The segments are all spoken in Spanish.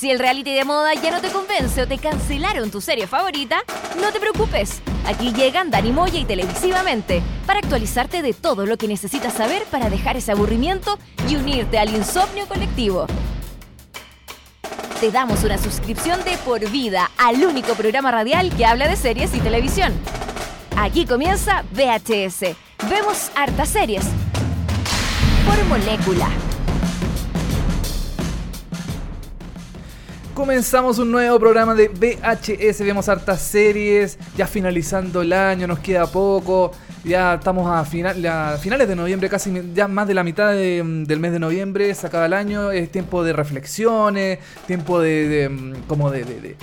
Si el reality de moda ya no te convence o te cancelaron tu serie favorita, no te preocupes. Aquí llegan Dani Moya y Televisivamente para actualizarte de todo lo que necesitas saber para dejar ese aburrimiento y unirte al insomnio colectivo. Te damos una suscripción de por vida al único programa radial que habla de series y televisión. Aquí comienza VHS. Vemos hartas series. Por molécula. Comenzamos un nuevo programa de VHS, vemos hartas series, ya finalizando el año, nos queda poco, ya estamos a, final, finales de noviembre, casi ya más de la mitad de- del mes de noviembre, se acaba el año, es tiempo de reflexiones, tiempo de, de, como de, de- de-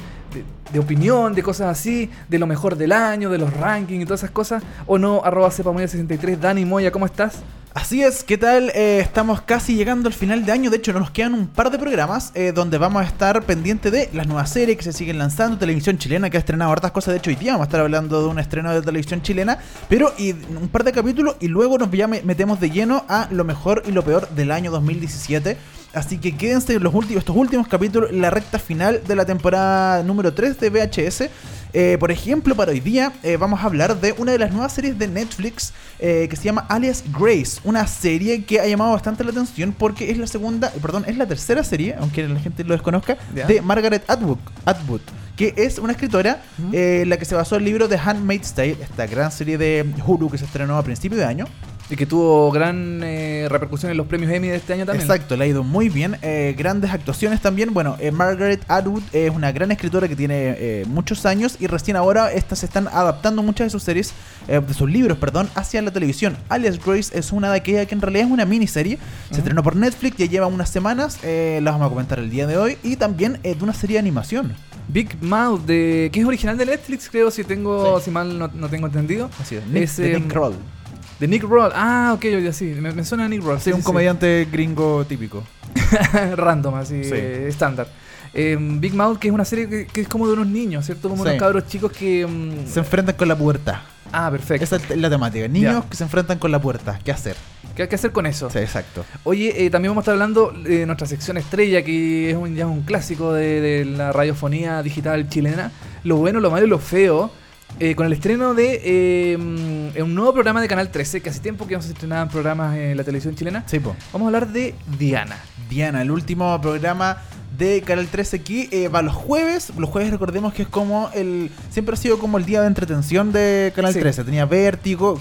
de- opinión, de cosas así, de lo mejor del año, de los rankings y todas esas cosas, o no, arroba cepamoya63, Dani Moya, ¿cómo estás? Así es, ¿qué tal? Eh, estamos casi llegando al final de año. De hecho, nos quedan un par de programas eh, donde vamos a estar pendientes de las nuevas series que se siguen lanzando. Televisión chilena que ha estrenado hartas cosas. De hecho, hoy día vamos a estar hablando de un estreno de televisión chilena. Pero y un par de capítulos y luego nos ya me- metemos de lleno a lo mejor y lo peor del año 2017. Así que quédense en los últimos, estos últimos capítulos, la recta final de la temporada número 3 de VHS. Eh, por ejemplo, para hoy día eh, vamos a hablar de una de las nuevas series de Netflix eh, que se llama Alias Grace, una serie que ha llamado bastante la atención porque es la segunda, perdón, es la tercera serie, aunque la gente lo desconozca, de Margaret Atwood, Atwood, que es una escritora eh, la que se basó en el libro The Handmaid's Tale, esta gran serie de Hulu que se estrenó a principio de año. Y que tuvo gran eh, repercusión en los premios Emmy de este año también. Exacto, le ha ido muy bien. eh, grandes actuaciones también. Bueno, eh, Margaret Atwood es una gran escritora que tiene muchos años y recién ahora estas se están adaptando muchas de sus series, de sus libros, perdón, hacia la televisión. Alias Grace es una de aquellas que en realidad es una miniserie. Se estrenó por Netflix, ya lleva unas semanas. eh, las vamos a comentar el día de hoy. Y también eh, de una serie de animación. Big Mouth, de, que es original de Netflix, creo, si tengo Sí. si mal no, no tengo entendido. Así es, Nick, Es, de Nick Kroll. De Nick Roll. Ah, ok, ya sí. Me, me suena a Nick Roll. Sí, un comediante gringo típico. Random, así, Sí. eh, estándar. Em, Big Mouth, que es una serie que, que es como de unos niños, ¿cierto? Como unos cabros chicos que. mm, Se enfrentan con la pubertad. Ah, perfecto. Esa es la temática. Niños que se enfrentan con la pubertad. ¿Qué hacer? ¿Qué hay que hacer con eso? Sí, exacto. Oye, eh, también vamos a estar hablando de nuestra sección estrella, que es un, ya un clásico de, de la radiofonía digital chilena. Lo bueno, lo malo y lo feo. Eh, con el estreno de eh, mm, un nuevo programa de Canal 13, que hace tiempo que no se estrenaban programas en la televisión chilena. Sí, po. Vamos a hablar de Diana. Diana, el último programa de Canal 13 aquí eh, va los jueves. Los jueves recordemos que es como el... Siempre ha sido como el día de entretención de Canal Sí. 13. Tenía Vértigo,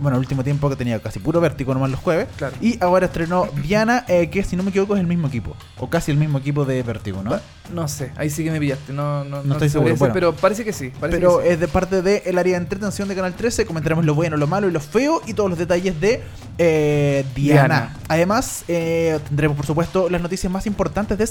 bueno, el último tiempo que tenía casi puro Vértigo nomás los jueves. Claro. Y ahora estrenó Diana, eh, que si no me equivoco es el mismo equipo. O casi el mismo equipo de Vértigo, ¿no? No sé, ahí sí que me pillaste. No, no, No estoy te sabría seguro, bueno. pero parece que sí. parece Pero que sí. es de parte del área de entretención de Canal 13. Comentaremos lo bueno, lo malo y lo feo y todos los detalles de eh, Diana. Diana. Además, eh, tendremos por supuesto las noticias más importantes de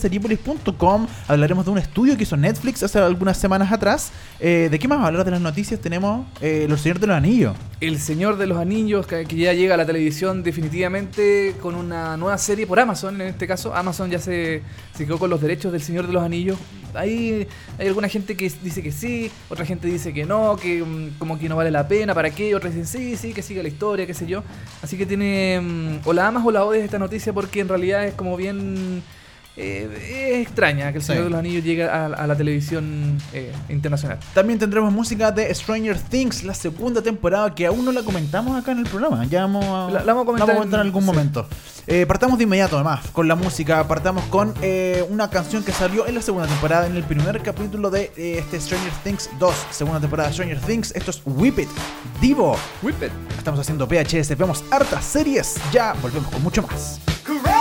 Hablaremos de un estudio que hizo Netflix hace algunas semanas atrás. Eh, ¿De qué más hablar de las noticias? Tenemos eh, Los Señores de los Anillos. El Señor de los Anillos, que, que ya llega a la televisión definitivamente con una nueva serie por Amazon, en este caso. Amazon ya se, se quedó con los derechos del Señor de los Anillos. Hay, hay alguna gente que dice que sí, otra gente dice que no, que mm, como que no vale la pena, ¿para qué? Otras dicen sí, sí, que siga la historia, qué sé yo. Así que tiene... mm, o la amas o la odias esta noticia porque en realidad es como bien... eh, es extraña que el Sí. Señor de los Anillos llegue a, a la televisión eh, internacional. También tendremos música de Stranger Things, la segunda temporada que aún no la comentamos acá en el programa. Ya vamos a, La- la vamos a comentar en- en algún sí. momento. Eh, partamos de inmediato, además, con la música. Partamos con eh, una canción que salió en la segunda temporada, en el primer capítulo de eh, este Stranger Things 2, segunda temporada de Stranger Things. Esto es Whip It, Divo. Whip it. Estamos haciendo PHS, vemos hartas series. Ya volvemos con mucho más. Correct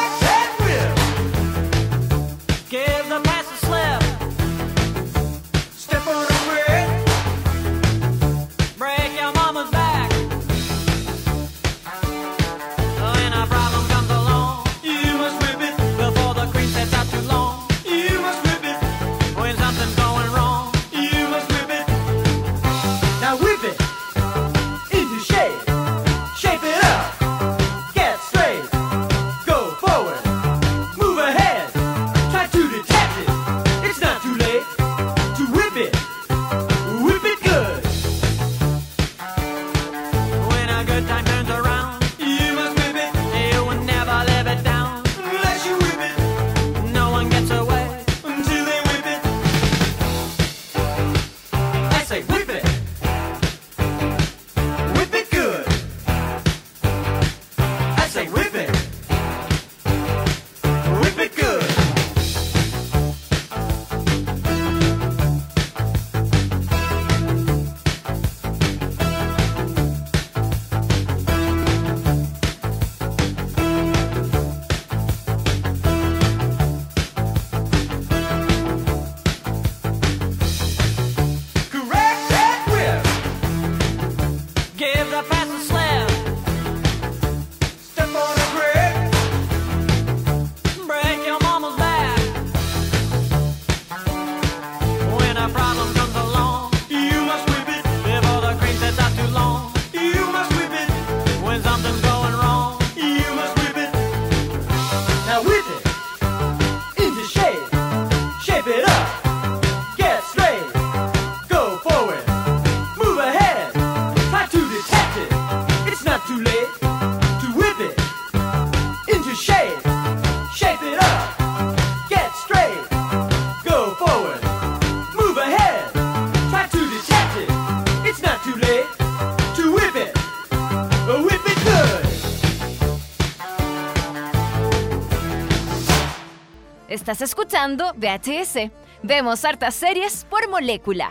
Estás escuchando VHS. Vemos hartas series por molécula.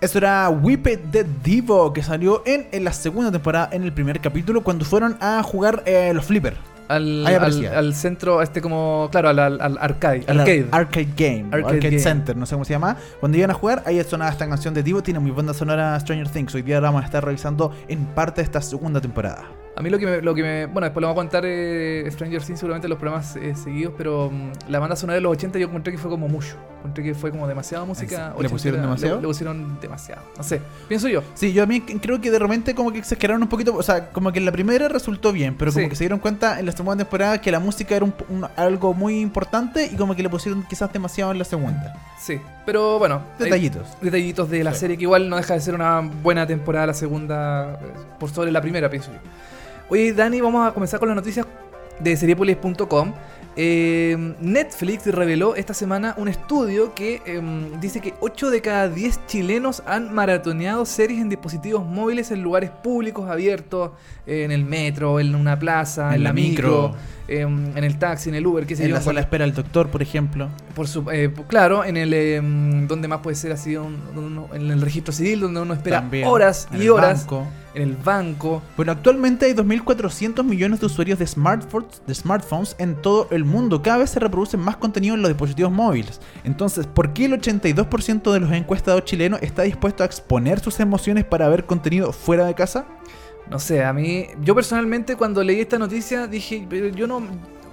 Eso era Whip It the Divo, que salió en, en la segunda temporada, en el primer capítulo, cuando fueron a jugar eh, los Flipper. Al, al, centro, este como, claro, al, al- al arcade. Al arcade. Arcade Game, Arcade Arcade, Game. Center, no sé cómo se llama. Cuando iban a jugar, ahí sonaba esta canción de Divo. Tiene muy buena sonora Stranger Things. Hoy día la vamos a estar revisando en parte de esta segunda temporada. A mí lo que me, lo que me- bueno, después lo vamos a contar eh, Stranger Things seguramente en los programas eh, seguidos, pero mm, la banda sonora de los 80 yo encontré que fue como mucho. Encontré que fue como demasiada música. ¿Le pusieron demasiado? Le, le pusieron demasiado. No sé, pienso yo. Sí, yo a mí creo que de repente como que exageraron un poquito, o sea, como que en la primera resultó bien, pero como Sí. que se dieron cuenta en la segunda temporada que la música era un, un- algo muy importante y como que le pusieron quizás demasiado en la segunda. Sí, pero bueno. Detallitos. Detallitos de la Sí. serie que igual no deja de ser una buena temporada la segunda eh, por sobre la primera, pienso yo. Oye, Dani, vamos a comenzar con las noticias de seriepolis.com. Eh, Netflix reveló esta semana un estudio que em, dice que 8 de cada 10 chilenos han maratoneado series en dispositivos móviles en lugares públicos abiertos, eh, en el metro, en una plaza, en, En la, micro, micro. em, en el taxi, en el Uber, qué sé En yo. la sala de espera del doctor, por ejemplo. Por su, eh, claro, en el em, donde más puede ser así, un- en el registro civil, donde uno espera También. horas En y horas, banco. En el banco. Bueno, actualmente hay 2.400 millones de usuarios de smartphones, de smartphones en todo el mundo. Cada vez se reproducen más contenido en los dispositivos móviles. Entonces, ¿por qué el 82% de los encuestados chilenos está dispuesto a exponer sus emociones para ver contenido fuera de casa? No sé, a mí, yo personalmente cuando leí esta noticia dije, yo no,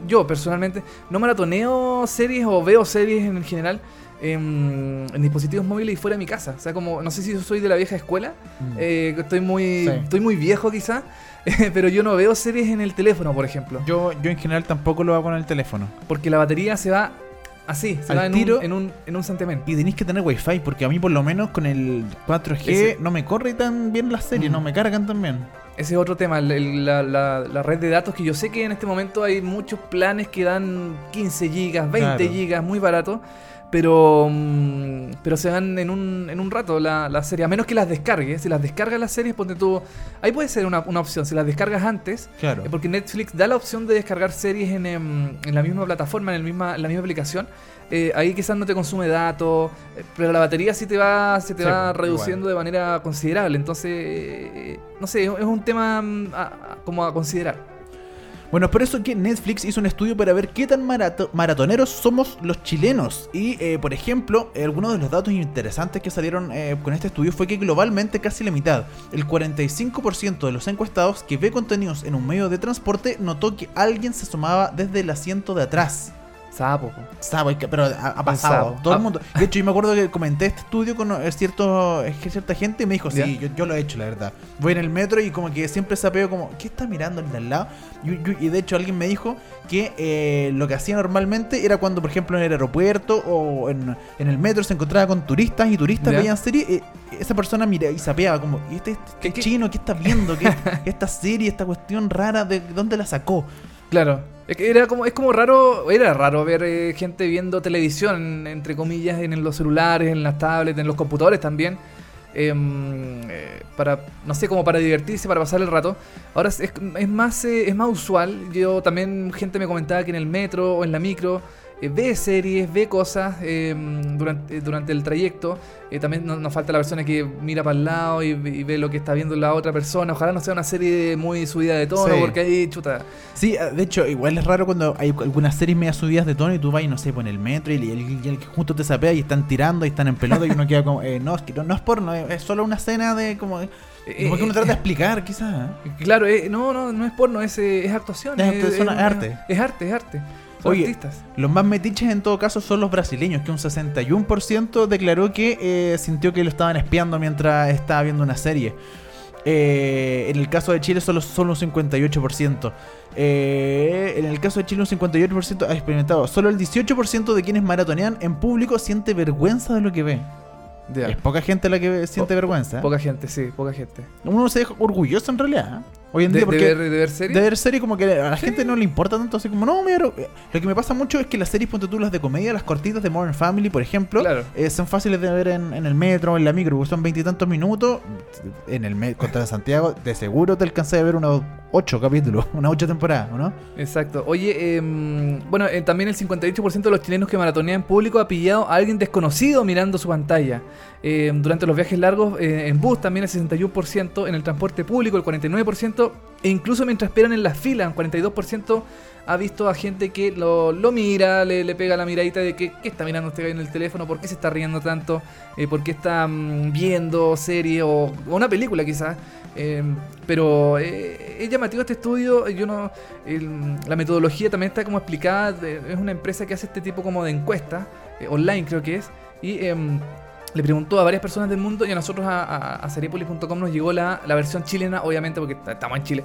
yo personalmente no maratoneo series o veo series en general en, en dispositivos móviles y fuera de mi casa. O sea, como, no sé si yo soy de la vieja escuela, eh, que estoy muy, Sí. estoy muy viejo quizá, pero yo no veo series en el teléfono, por ejemplo. Yo, yo en general tampoco lo hago con el teléfono. Porque la batería se va así, se Al va en tiro. un, en un, en un santiamén. Y tenéis que tener wifi, porque a mí por lo menos con el 4G Ese- no me corre tan bien las series, Mm. no me cargan tan bien. Ese es otro tema, el- la, la- la red de datos, que yo sé que en este momento hay muchos planes que dan 15 gigas, 20 Claro. gigas, muy barato, pero mm, pero se van en un, en un rato la, la serie, a menos que las descargues. Si las descargas las series, ponte tú... Ahí puede ser una, una opción, si las descargas antes, Claro. eh, porque Netflix da la opción de descargar series en, em, en la misma plataforma, en, el misma, en la misma aplicación. Eh, ahí quizás no te consume datos, eh, pero la batería sí te va, se te Sí, va pues, reduciendo de manera considerable. Entonces, no sé, es es un tema mm, a- a- como a considerar. Bueno, es por eso que Netflix hizo un estudio para ver qué tan marato- maratoneros somos los chilenos. Y, eh, por ejemplo, eh, algunos de los datos interesantes que salieron eh, con este estudio fue que globalmente casi la mitad, el 45% de los encuestados que ve contenidos en un medio de transporte notó que alguien se sumaba desde el asiento de atrás. Sapo. po. Sabe que- pero ha, ha pasado. sapo. Todo el Ah. mundo. De hecho, yo me acuerdo que comenté este estudio con cierto, es que cierta gente y me dijo, sí, yo, yo lo he hecho, la verdad. Voy en el metro y como que siempre sapeo como, ¿qué está mirando el de al lado? Y, y- y de hecho alguien me dijo que eh, lo que hacía normalmente era cuando, por ejemplo, en el aeropuerto o en, en el metro se encontraba con turistas y turistas veían series. eh, esa persona mira y sapeaba como, ¿y este, este ¿Qué- qué? chino qué está viendo? ¿Qué, esta serie, esta cuestión rara, ¿de dónde la sacó? Claro. Era como, es como raro, era raro ver eh, gente viendo televisión, entre comillas, en los celulares, en las tablets, en los computadores también. em, eh, para, no sé, como para divertirse, para pasar el rato. Ahora es- es más, eh, es más usual. Yo también, gente me comentaba que en el metro o en la micro eh, ve series, ve cosas em, durante, durante el trayecto. Eh, también no- nos falta la persona que mira para el lado y, y ve lo que está viendo la otra persona. Ojalá no sea una serie muy subida de tono, Sí. porque ahí, chuta. Sí, de hecho, igual es raro cuando hay algunas series media subidas de tono y tú vas y no sé, pone el metro y el, que junto te sapea y están tirando y están en pelota y uno queda como, eh, no, es que no, no es porno, es, es solo una escena de como... Eh, como que uno eh, trata de explicar, quizás. ¿eh? Claro, eh, no, no, no es porno, es, eh, es actuación. Es actuación, es arte. Es arte, es arte. Son Oye, artistas. Los más metiches en todo caso son los brasileños, que un 61% declaró que eh, sintió que lo estaban espiando mientras estaba viendo una serie. Eh, en el caso de Chile solo, solo un 58%. Eh, en el caso de Chile un 58% ha experimentado. Solo el 18% de quienes maratonean en público siente vergüenza de lo que ve. Es poca gente la que siente Po- vergüenza. Poca gente, sí, poca gente. Uno se deja orgulloso en realidad. ¿eh? Hoy en De, día de porque... ver, de ver series. De ver series como que a la gente no le importa tanto, así como, no, mira, lo que me pasa mucho es que las series, ponte tú, las de comedia, las cortitas de Modern Family, por ejemplo, Claro. eh, son fáciles de ver en, en el metro, en la micro, porque son veintitantos minutos, en el metro contra Santiago, de seguro te alcancé a ver unos ocho capítulos, unas ocho temporadas, ¿o ¿no? Exacto. Oye, em, bueno, eh, también el 58% de los chilenos que maratonean en público ha pillado a alguien desconocido mirando su pantalla. Em, durante los viajes largos eh, en bus también el 61%, en el transporte público el 49%, e incluso mientras esperan en la fila, un 42% ha visto a gente que lo, lo mira, le, le pega la miradita de que ¿qué está mirando este gallo en el teléfono? ¿Por qué se está riendo tanto? Eh, ¿Por qué está mm, viendo serie o, una película quizás? Eh, pero eh, es llamativo este estudio. Yo no, la metodología también está como explicada. es una empresa que hace este tipo como de encuesta eh, online, creo que es. Y em, le preguntó a varias personas del mundo y a nosotros a, a, a nos llegó la, la versión chilena, obviamente, porque estamos en Chile.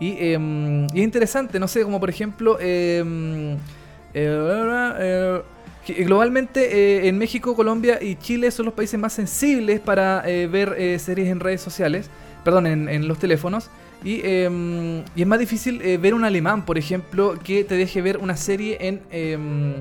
Y, y es interesante, no sé, como por ejemplo. em, eh, eh, que Globalmente, eh, en México, Colombia y Chile son los países más sensibles para eh, ver eh, series en redes sociales, perdón, en, en los teléfonos. Y, eh, y es más difícil eh, ver un alemán, por ejemplo, que te deje ver una serie en, eh,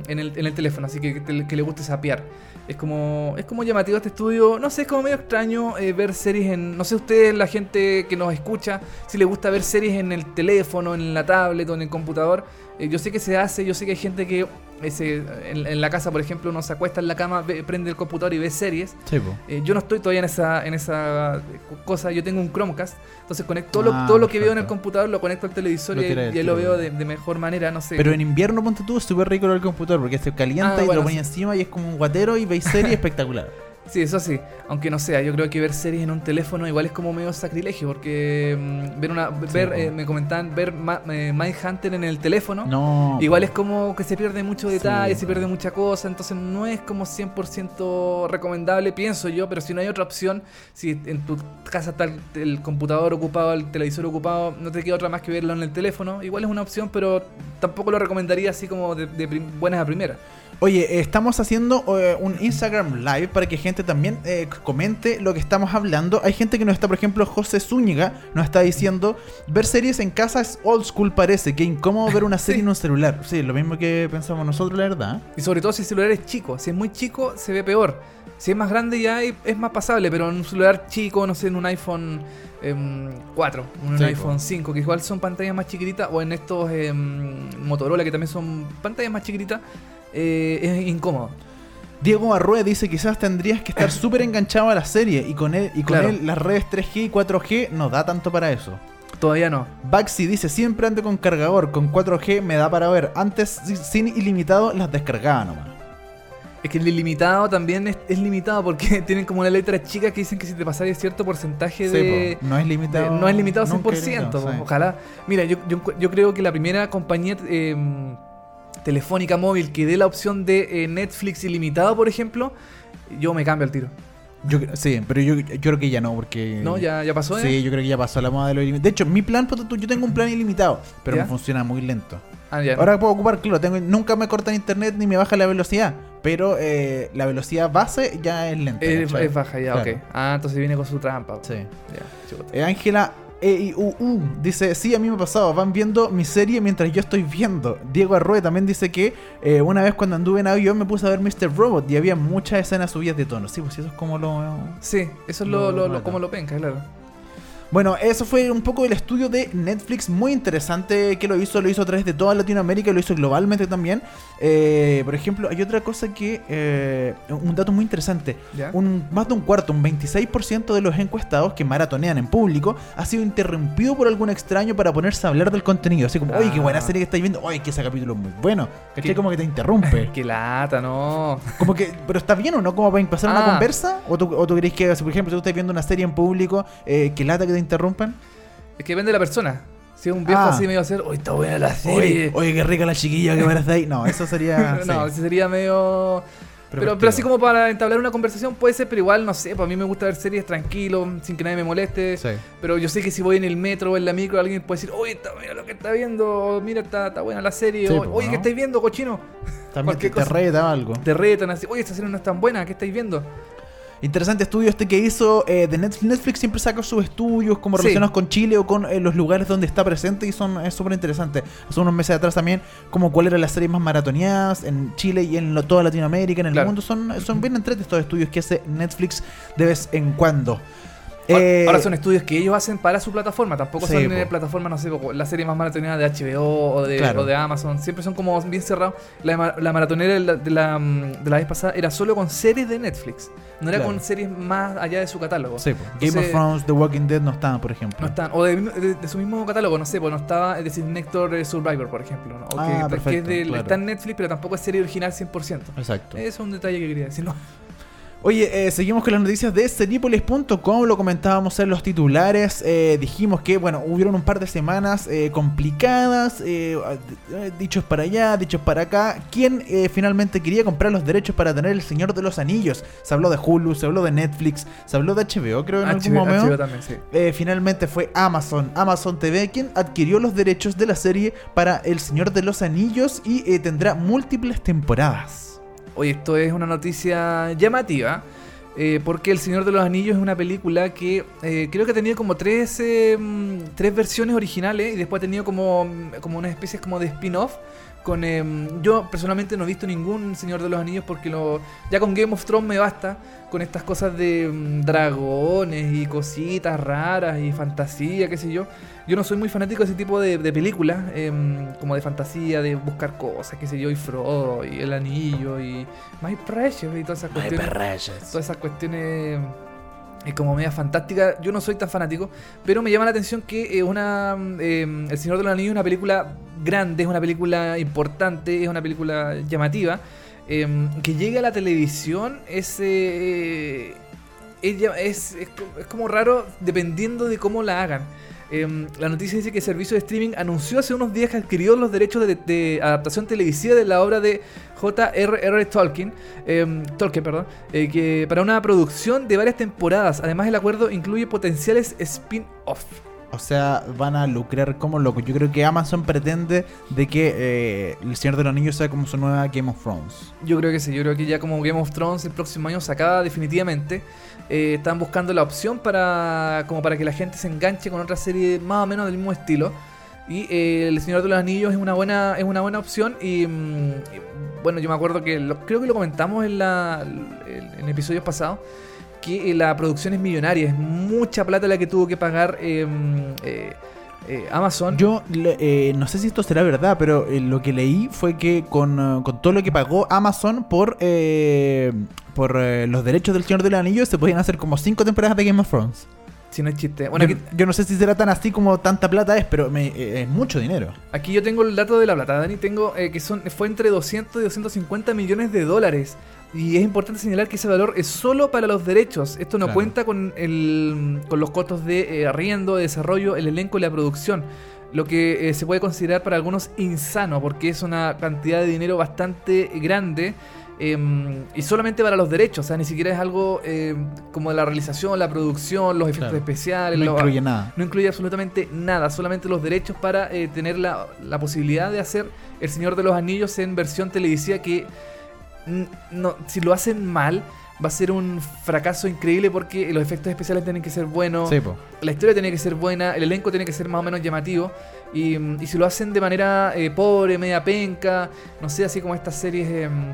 en, el, en el teléfono, así que, que, que le guste sapear. Es como, es como llamativo este estudio, no sé, es como medio extraño eh, ver series en, no sé ustedes, la gente que nos escucha, si le gusta ver series en el teléfono, en la tablet o en el computador. Eh, yo sé que se hace, yo sé que hay gente que eh, se- en, en la casa, por ejemplo, uno se acuesta en la cama, ve- prende el computador y ve series. Sí. Eh, yo no estoy todavía en esa, en esa cosa, yo tengo un Chromecast, entonces conecto todo, Ah, lo, todo lo que veo en el computador, lo conecto al televisor Lo y, ahí lo veo de, de mejor manera, no sé. Pero en invierno, ponte tú, es súper rico el computador porque se calienta Ah, y te lo pones encima y es como un guatero y veis serie espectacular. Sí, eso sí, aunque no sea, yo creo que ver series en un teléfono igual es como medio sacrilegio, porque mm, ver una, ver, eh, me comentaban, ver Ma- eh, Mindhunter en el teléfono, No. Igual es como que se pierde mucho detalle, Sí, se pierde mucha cosa, entonces no es como 100% recomendable, pienso yo, pero si no hay otra opción, si en tu casa está el, el computador ocupado, el televisor ocupado, no te queda otra más que verlo en el teléfono, igual es una opción, pero tampoco lo recomendaría así como de, de buenas a primeras. Oye, eh, estamos haciendo eh, un Instagram Live para que gente también eh, comente lo que estamos hablando. Hay gente que nos está, por ejemplo, José Zúñiga nos está diciendo, ver series en casa es old school parece, que incómodo ver una serie Sí. en un celular. Sí, lo mismo que pensamos nosotros, la verdad. Y sobre todo si el celular es chico, si es muy chico se ve peor. Si es más grande ya es más pasable, pero en un celular chico, no sé, en un iPhone em, 4, en un Sí, iPhone 5, que igual son pantallas más chiquititas, o en estos em, Motorola que también son pantallas más chiquititas, eh, es incómodo. Diego Arrué dice quizás tendrías que estar súper enganchado a la serie y con él y con Claro. él las redes 3G y 4G no da tanto para eso. Todavía no. Baxi dice siempre ando con cargador, con 4G me da para ver. Antes si- sin ilimitado las descargaba nomás. Es que el ilimitado también es, es limitado porque tienen como una letra chica que dicen que si te pasáis cierto porcentaje de... Sí, no es limitado. de- no es limitado nunca 100%. es limitado, sí. Ojalá. Mira, yo, yo, creo que la primera compañía eh, telefónica móvil que dé la opción de eh, Netflix ilimitado, por ejemplo, yo me cambio al tiro. Yo sí, pero yo, yo creo que ya no, porque. ¿No? ¿Ya, ya pasó? eh? Sí, yo creo que ya pasó la moda de lo ilimitado. De hecho, mi plan, yo tengo un plan ilimitado, pero ¿Ya? me funciona muy lento. Ah, ya. Ahora puedo ocupar, claro, tengo, nunca me corta el internet ni me baja la velocidad, pero eh, la velocidad base ya es lenta. es, baja ya, Claro. ok. Ah, entonces viene con su trampa. Sí. Eh, Ángela EIUU dice, sí, a mí me ha pasado, van viendo mi serie mientras yo estoy viendo. Diego Arroe también dice que eh, una vez cuando anduve en avión me puse a ver Mr. Robot y había muchas escenas subidas de tono. Sí, pues eso es como lo... Sí, eso es Lo lo, lo, lo- como lo penca, claro. Bueno, eso fue un poco el estudio de Netflix, muy interesante que lo hizo, lo hizo a través de toda Latinoamérica, lo hizo globalmente también. Eh, por ejemplo, hay otra cosa que, eh, un dato muy interesante, ¿Ya? un, más de un cuarto, un 26% de los encuestados que maratonean en público ha sido interrumpido por algún extraño para ponerse a hablar del contenido. Así como, oye, qué buena Ah. serie que estáis viendo, oye, que ese capítulo es muy bueno. ¿Cachai? ¿Qué? Como que te interrumpe. Qué lata, no. Como que, pero está bien o no, como para empezar una Ah. conversa. ¿O tú, o tú crees que, si, por ejemplo, tú estás viendo una serie en público, eh, que lata que te interrumpan? Es que depende de la persona. Si es un viejo Ah. así medio a hacer, uy, está buena la Oye, serie. oye, qué rica la chiquilla que parece ahí. No, eso sería. no, sí. ese sería medio. Pero, Pero así como para entablar una conversación puede ser, pero igual, no sé, para mí me gusta ver series tranquilo, sin que nadie me moleste. Sí. Pero yo sé que si voy en el metro o en la micro, alguien puede decir, oye, está, mira lo que está viendo, o mira, está, está buena la serie, Sí, o, pues, oye, ¿no? ¿qué estáis viendo, cochino? También te, te cosa. reta algo. Te retan así, oye, esta serie no es tan buena, ¿qué estáis viendo? Interesante estudio este que hizo eh, de Netflix. Netflix siempre saca sus estudios como Sí. relacionados con Chile o con eh, los lugares donde está presente y son es súper interesante. Hace unos meses atrás también, como cuál era la serie más maratoneadas en Chile y en lo- toda Latinoamérica, en el Claro. mundo. Son, son bien entretes estos estudios que hace Netflix de vez en cuando. Ahora- Eh, Ahora son estudios que ellos hacen para su plataforma, tampoco Sí, son po. eh, plataformas, no sé, la serie más maratonera de HBO o de, Claro. o de Amazon, siempre son como bien cerrados. La, la maratonera de la, de, la, mm, de la vez pasada era solo con series de Netflix, no era Claro. con series más allá de su catálogo. Sí, po. Game Entonces, of Thrones, The Walking Dead no estaban, por ejemplo. No están, o de, de- de su mismo catálogo, no sé, pues no estaba, es decir, Nectar eh, Survivor, por ejemplo, ¿no? O Ah, que, perfecto, que es de- claro. está en Netflix, pero tampoco es serie original 100%. Exacto. Es un detalle que quería decir, ¿no? Oye, eh, seguimos con las noticias de Seripolis.com, lo comentábamos en los titulares, eh, dijimos que, bueno, hubieron un par de semanas eh, complicadas, eh, dichos para allá, dichos para acá. ¿Quién finalmente quería comprar los derechos para tener El Señor de los Anillos? Se habló de Hulu, se habló de Netflix, se habló de HBO, creo, en algún HBO, momento. HBO también, sí. Finalmente fue Amazon, Amazon TV, quien adquirió los derechos de la serie para El Señor de los Anillos y tendrá múltiples temporadas. Oye, esto es una noticia llamativa. eh, porque El Señor de los Anillos es una película que eh, creo que ha tenido como tres, eh, mm, tres versiones originales y después ha tenido como, mm, como una especie como de spin-off. Con, em, yo personalmente no he visto ningún Señor de los Anillos porque lo, ya con Game of Thrones me basta con estas cosas de mm, dragones y cositas raras y fantasía, qué sé yo. Yo no soy muy fanático de ese tipo de, de películas, em, como de fantasía, de buscar cosas, qué sé yo, y Frodo, y el anillo, y My Precious, y todas esas cuestiones. Todas esas cuestiones eh, como media fantástica. Yo no soy tan fanático, pero me llama la atención que eh, una eh, El Señor de los Anillos es una película grande, es una película importante, es una película llamativa. eh, que llegue a la televisión es, eh, es, es- es es como raro dependiendo de cómo la hagan. Eh, la noticia dice que el servicio de streaming anunció hace unos días que adquirió los derechos de, de adaptación televisiva de la obra de J.R.R. Tolkien, eh, Tolkien perdón, eh, que para una producción de varias temporadas. Además, el acuerdo incluye potenciales spin-off. O sea, van a lucrar como locos. Yo creo que Amazon pretende de que eh, El Señor de los Anillos sea como su nueva Game of Thrones. Yo creo que sí, yo creo que ya como Game of Thrones el próximo año se acaba definitivamente. Eh, están buscando la opción para como para que la gente se enganche con otra serie más o menos del mismo estilo. Y eh, El Señor de los Anillos es una buena, es una buena opción. Y, mm, bueno, yo me acuerdo que creo que lo comentamos en, la, en, episodios pasados. Que eh, la producción es millonaria, es mucha plata la que tuvo que pagar eh, eh, Amazon. Yo eh, no sé si esto será verdad, pero eh, lo que leí fue que con, eh, con todo lo que pagó Amazon por, eh, por eh, los derechos del Señor de los Anillos, se podían hacer como cinco temporadas de Game of Thrones. si no es chiste. Bueno, yo, aquí, yo no sé si será tan así como tanta plata es, pero me- es mucho dinero. Aquí yo tengo el dato de la plata, Dani. Tengo eh, que son fue entre 200 y 250 millones de dólares. Y es importante señalar que ese valor es solo para los derechos. Esto no Claro. cuenta con, el, con los costos de eh, arriendo, de desarrollo, el elenco y la producción. Lo que eh, se puede considerar para algunos insano, porque es una cantidad de dinero bastante grande. em, y solamente para los derechos, o sea, ni siquiera es algo em, como la realización, la producción, los efectos Claro. especiales, No lo- incluye nada. no incluye absolutamente nada, solamente los derechos para eh, tener la, la posibilidad de hacer El Señor de los Anillos en versión televisiva que no, si lo hacen mal va a ser un fracaso increíble porque los efectos especiales tienen que ser buenos, Sí, la historia tiene que ser buena, el elenco tiene que ser más o menos llamativo y, mm, y si lo hacen de manera eh, pobre, media penca, no sé, así como estas series em,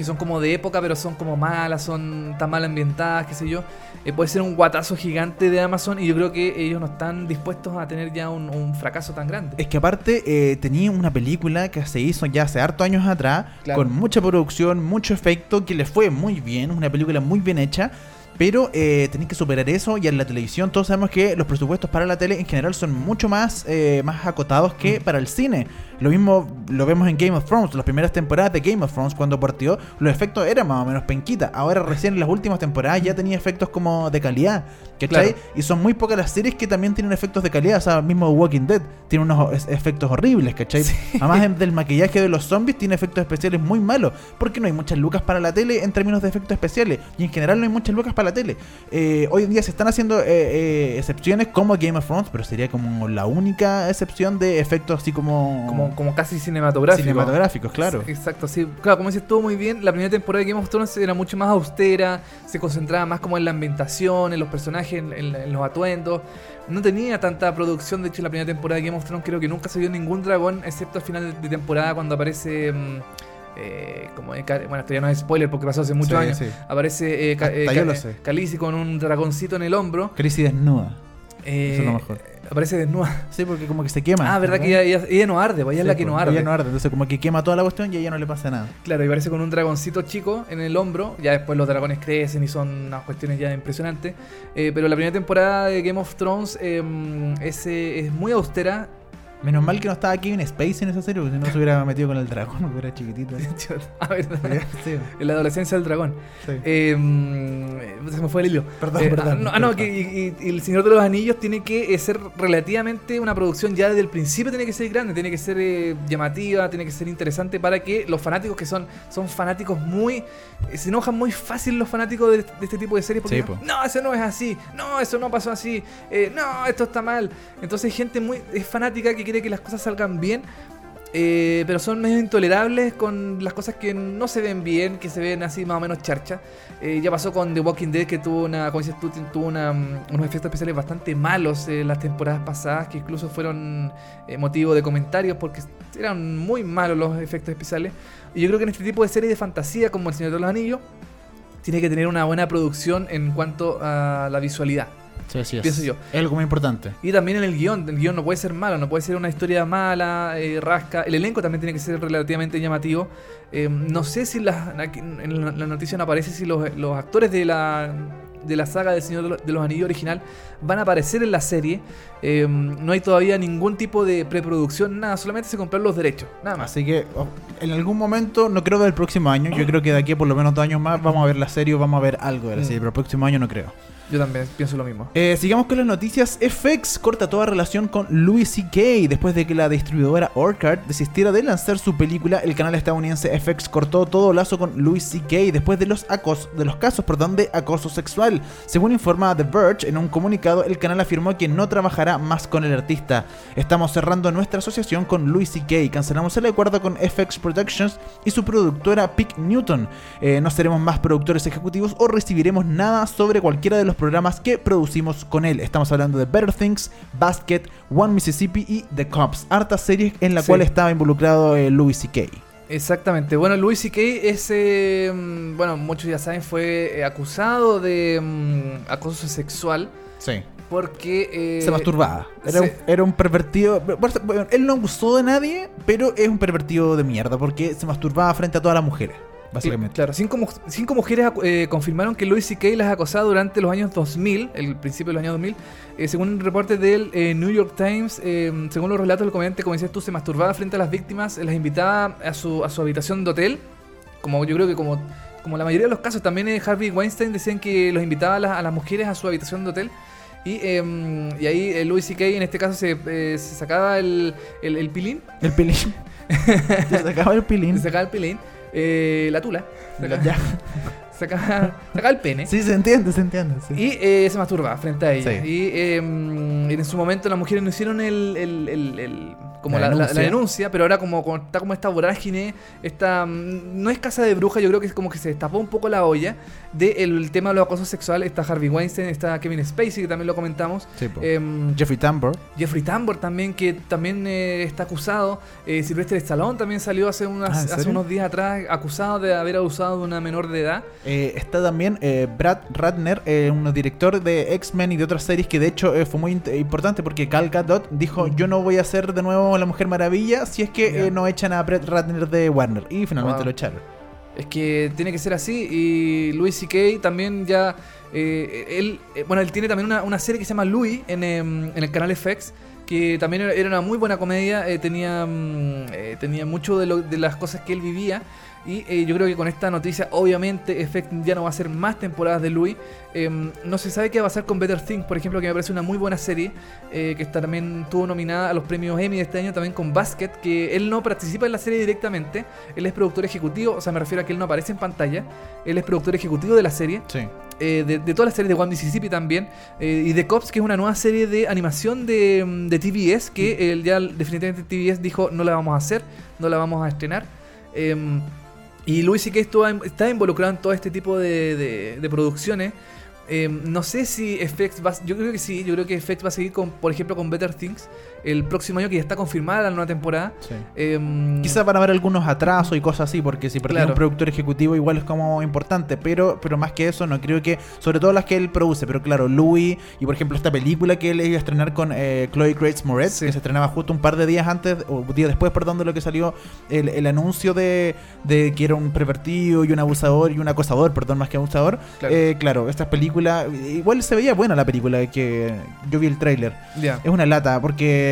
que son como de época pero son como malas, son tan mal ambientadas, qué sé yo, eh, puede ser un guatazo gigante de Amazon y yo creo que ellos no están dispuestos a tener ya un, un fracaso tan grande. Es que aparte eh, tenía una película que se hizo ya hace hartos años atrás, Claro. con mucha producción, mucho efecto, que le fue muy bien, una película muy bien hecha. Pero eh, tenéis que superar eso y en la televisión todos sabemos que los presupuestos para la tele en general son mucho más, eh, más acotados que Mm. para el cine. Lo mismo lo vemos en Game of Thrones, las primeras temporadas de Game of Thrones cuando partió, los efectos eran más o menos penquita. Ahora recién en las últimas temporadas ya tenía efectos como de calidad, ¿cachai? Claro. Y son muy pocas las series que también tienen efectos de calidad. O sea, mismo Walking Dead tiene unos efectos horribles, ¿cachai? Además em- del maquillaje de los zombies tiene efectos especiales muy malos. Porque no hay muchas lucas para la tele en términos de efectos especiales. Y en general no hay muchas lucas para la tele. Eh, hoy en día se están haciendo eh, eh, excepciones como Game of Thrones, pero sería como la única excepción de efectos así como... Como, como casi cinematográfico. cinematográficos, claro. Exacto, sí. Claro, como dices, estuvo muy bien. La primera temporada de Game of Thrones era mucho más austera, se concentraba más como en la ambientación, en los personajes, en, en- en los atuendos. No tenía tanta producción. De hecho, en la primera temporada de Game of Thrones creo que nunca se vio ningún dragón, excepto al final de, de temporada cuando aparece mm, eh, como bueno, esto ya no es spoiler porque pasó hace muchos Sí, años. sí. Aparece eh, Ca- eh, eh, con un dragoncito en el hombro. Crisis desnuda. eh, Eso es lo mejor. Aparece desnuda. Sí, porque como que se quema. Ah, verdad que ella, ella- ella no arde, pues ella es la que no arde. Ella no arde, entonces como que quema toda la cuestión y a ella no le pasa nada. Claro, y aparece con un dragoncito chico en el hombro. Ya después los dragones crecen y son unas cuestiones ya impresionantes. Eh, pero la primera temporada de Game of Thrones eh, es, es muy austera. Menos mal que no estaba Kevin Space en esa serie, porque si no se hubiera metido con el dragón, porque era chiquitito. A ver, Sí, en la adolescencia del dragón. sí. Eh, mm, se me fue el hilo. Perdón, Eh, perdón, ah, no, ah, no, perdón. que y- El Señor de los Anillos tiene que ser relativamente una producción ya desde el principio tiene que ser grande, tiene que ser eh, llamativa, tiene que ser interesante para que los fanáticos que son son fanáticos muy eh, se enojan muy fácil los fanáticos de, de este tipo de series porque Sí, dicen, po. no, eso no es así, no, eso no pasó así, eh, no, esto está mal. Entonces hay gente muy es fanática que quiere que las cosas salgan bien. eh, pero son medio intolerables con las cosas que no se ven bien, que se ven así más o menos charcha. Eh, ya pasó con The Walking Dead que tuvo una, como dices tú, tuvo una, mm, unos efectos especiales bastante malos en las temporadas pasadas, que incluso fueron eh, motivo de comentarios porque eran muy malos los efectos especiales. Y yo creo que en este tipo de series de fantasía como El Señor de los Anillos, tiene que tener una buena producción en cuanto a la visualidad. Sí, así es. Pienso yo. Es algo muy importante. Y también en el guion, el guion no puede ser malo, no puede ser una historia mala, eh, rasca. El elenco también tiene que ser relativamente llamativo. Eh, no sé si la, aquí en la, noticia no aparece si los, los actores de la, de la saga del Señor de los, Anillos original van a aparecer en la serie. Eh, no hay todavía ningún tipo de preproducción, nada, solamente se compraron los derechos, nada más. Así que oh, en algún momento, no creo del próximo año, yo creo que de aquí a por lo menos dos años más vamos a ver la serie o vamos a ver algo de la Mm. serie, pero el próximo año no creo. Yo también pienso lo mismo. Eh, sigamos con las noticias. FX corta toda relación con Louis C.K. Después de que la distribuidora Orchard desistiera de lanzar su película, el canal estadounidense FX cortó todo lazo con Louis C.K. después de los, acos de los casos perdón, de acoso sexual. Según informa The Verge, en un comunicado, el canal afirmó que no trabajará más con el artista. Estamos cerrando nuestra asociación con Louis C.K. Cancelamos el acuerdo con FX Productions y su productora Pick Newton. Eh, no seremos más productores ejecutivos o recibiremos nada sobre cualquiera de los programas que producimos con él. Estamos hablando de Better Things, Basket, One Mississippi y The Cops. Hartas series en la Sí. cual estaba involucrado eh, Louis C.K. Exactamente. Bueno, Louis C.K. es, eh, bueno, muchos ya saben, fue eh, acusado de mm, acoso sexual Sí. porque... eh, Se masturbaba. Era, sí. un, era un pervertido. Bueno, él no abusó de nadie, pero es un pervertido de mierda porque se masturbaba frente a todas las mujeres, básicamente. Claro, cinco, cinco mujeres eh, confirmaron que Louis C.K. las acosaba durante los años 2000, el principio de los años 2000. eh, según un reporte del eh, New York Times, eh, según los relatos del comediante, como decías tú, se masturbaba frente a las víctimas, las invitaba a su, a su habitación de hotel. Como yo creo que como, como la mayoría de los casos, también eh, Harvey Weinstein decían que los invitaba a, las- a las mujeres a su habitación de hotel. Y, eh, y ahí eh, Louis C.K. en este caso se, eh, se sacaba el, el, el pilín. El pilín. se sacaba el pilín. Se sacaba el pilín. Eh, la tula. Sacaba, Ya. sacaba, sacaba el pene. Sí, se entiende, se entiende. sí. Y eh, se masturbaba frente a ella. Sí. Y eh, en su momento las mujeres no hicieron el, el- el- el- como La la, la- la denuncia. denuncia. pero ahora como, como está como esta vorágine, esta mm, no es casa de bruja, yo creo que es como que se destapó un poco la olla del tema de los acosos sexuales. Está Harvey Weinstein, está Kevin Spacey, que también lo comentamos. Sí. Em, Jeffrey Tambor. Jeffrey Tambor también, que también eh, está acusado. Eh, Silvestre Stallone también salió hace, unas- Ah, ¿en hace unos días atrás acusado de haber abusado de una menor de edad. Eh, está también eh, Brad Ratner, eh, un director de X-Men y de otras series que de hecho eh, fue muy importante porque Gal Gadot dijo yo no voy a ser de nuevo la Mujer Maravilla si es que eh, no echan a Brad Ratner de Warner y finalmente Wow. lo echaron. Es que tiene que ser así. Y Louis C.K. también ya. eh, él, eh, bueno, él tiene también una, una serie que se llama Louis en, em, en el canal FX. Que también era- una muy buena comedia. eh, tenía, mm, eh, tenía mucho de, lo- de las cosas que él vivía. Y eh, yo creo que con esta noticia, obviamente, FX ya no va a ser más temporadas de Louis. Em, no se sabe qué va a pasar con Better Things, por ejemplo, que me parece una muy buena serie. eh, que está también estuvo nominada a los premios Emmy de este año, también con Basket. Que él no participa en la serie directamente. Él es productor ejecutivo, o sea, me refiero a que él no aparece en pantalla. Él es productor ejecutivo de la serie, Sí. eh, de, de todas las series de One Mississippi también. eh, y de Cops, que es una nueva serie de animación de, mm, de TBS, que él ya definitivamente TBS dijo no la vamos a hacer, no la vamos a estrenar. Y Luis C.K. estuvo- está involucrado en todo este tipo de producciones. Eh, no sé si FX va, yo creo que sí, yo creo que FX va a seguir con, por ejemplo, con Better Things el próximo año que ya está confirmada la nueva temporada. Eh, Quizás van a haber algunos atrasos y cosas así, porque si perdieron Claro. un productor ejecutivo igual es como importante, pero, pero más que eso, no creo que, sobre todo las que él produce, pero claro, Louis y por ejemplo esta película que él iba a estrenar con eh, Chloe Grace Moretz, Sí. que se estrenaba justo un par de días antes, o días después, perdón, de lo que salió el, el anuncio de, de que era un pervertido y un abusador y un acosador, perdón, más que abusador. Claro. Eh, claro, estas películas, igual se veía buena la película que yo vi el tráiler. Es una lata, porque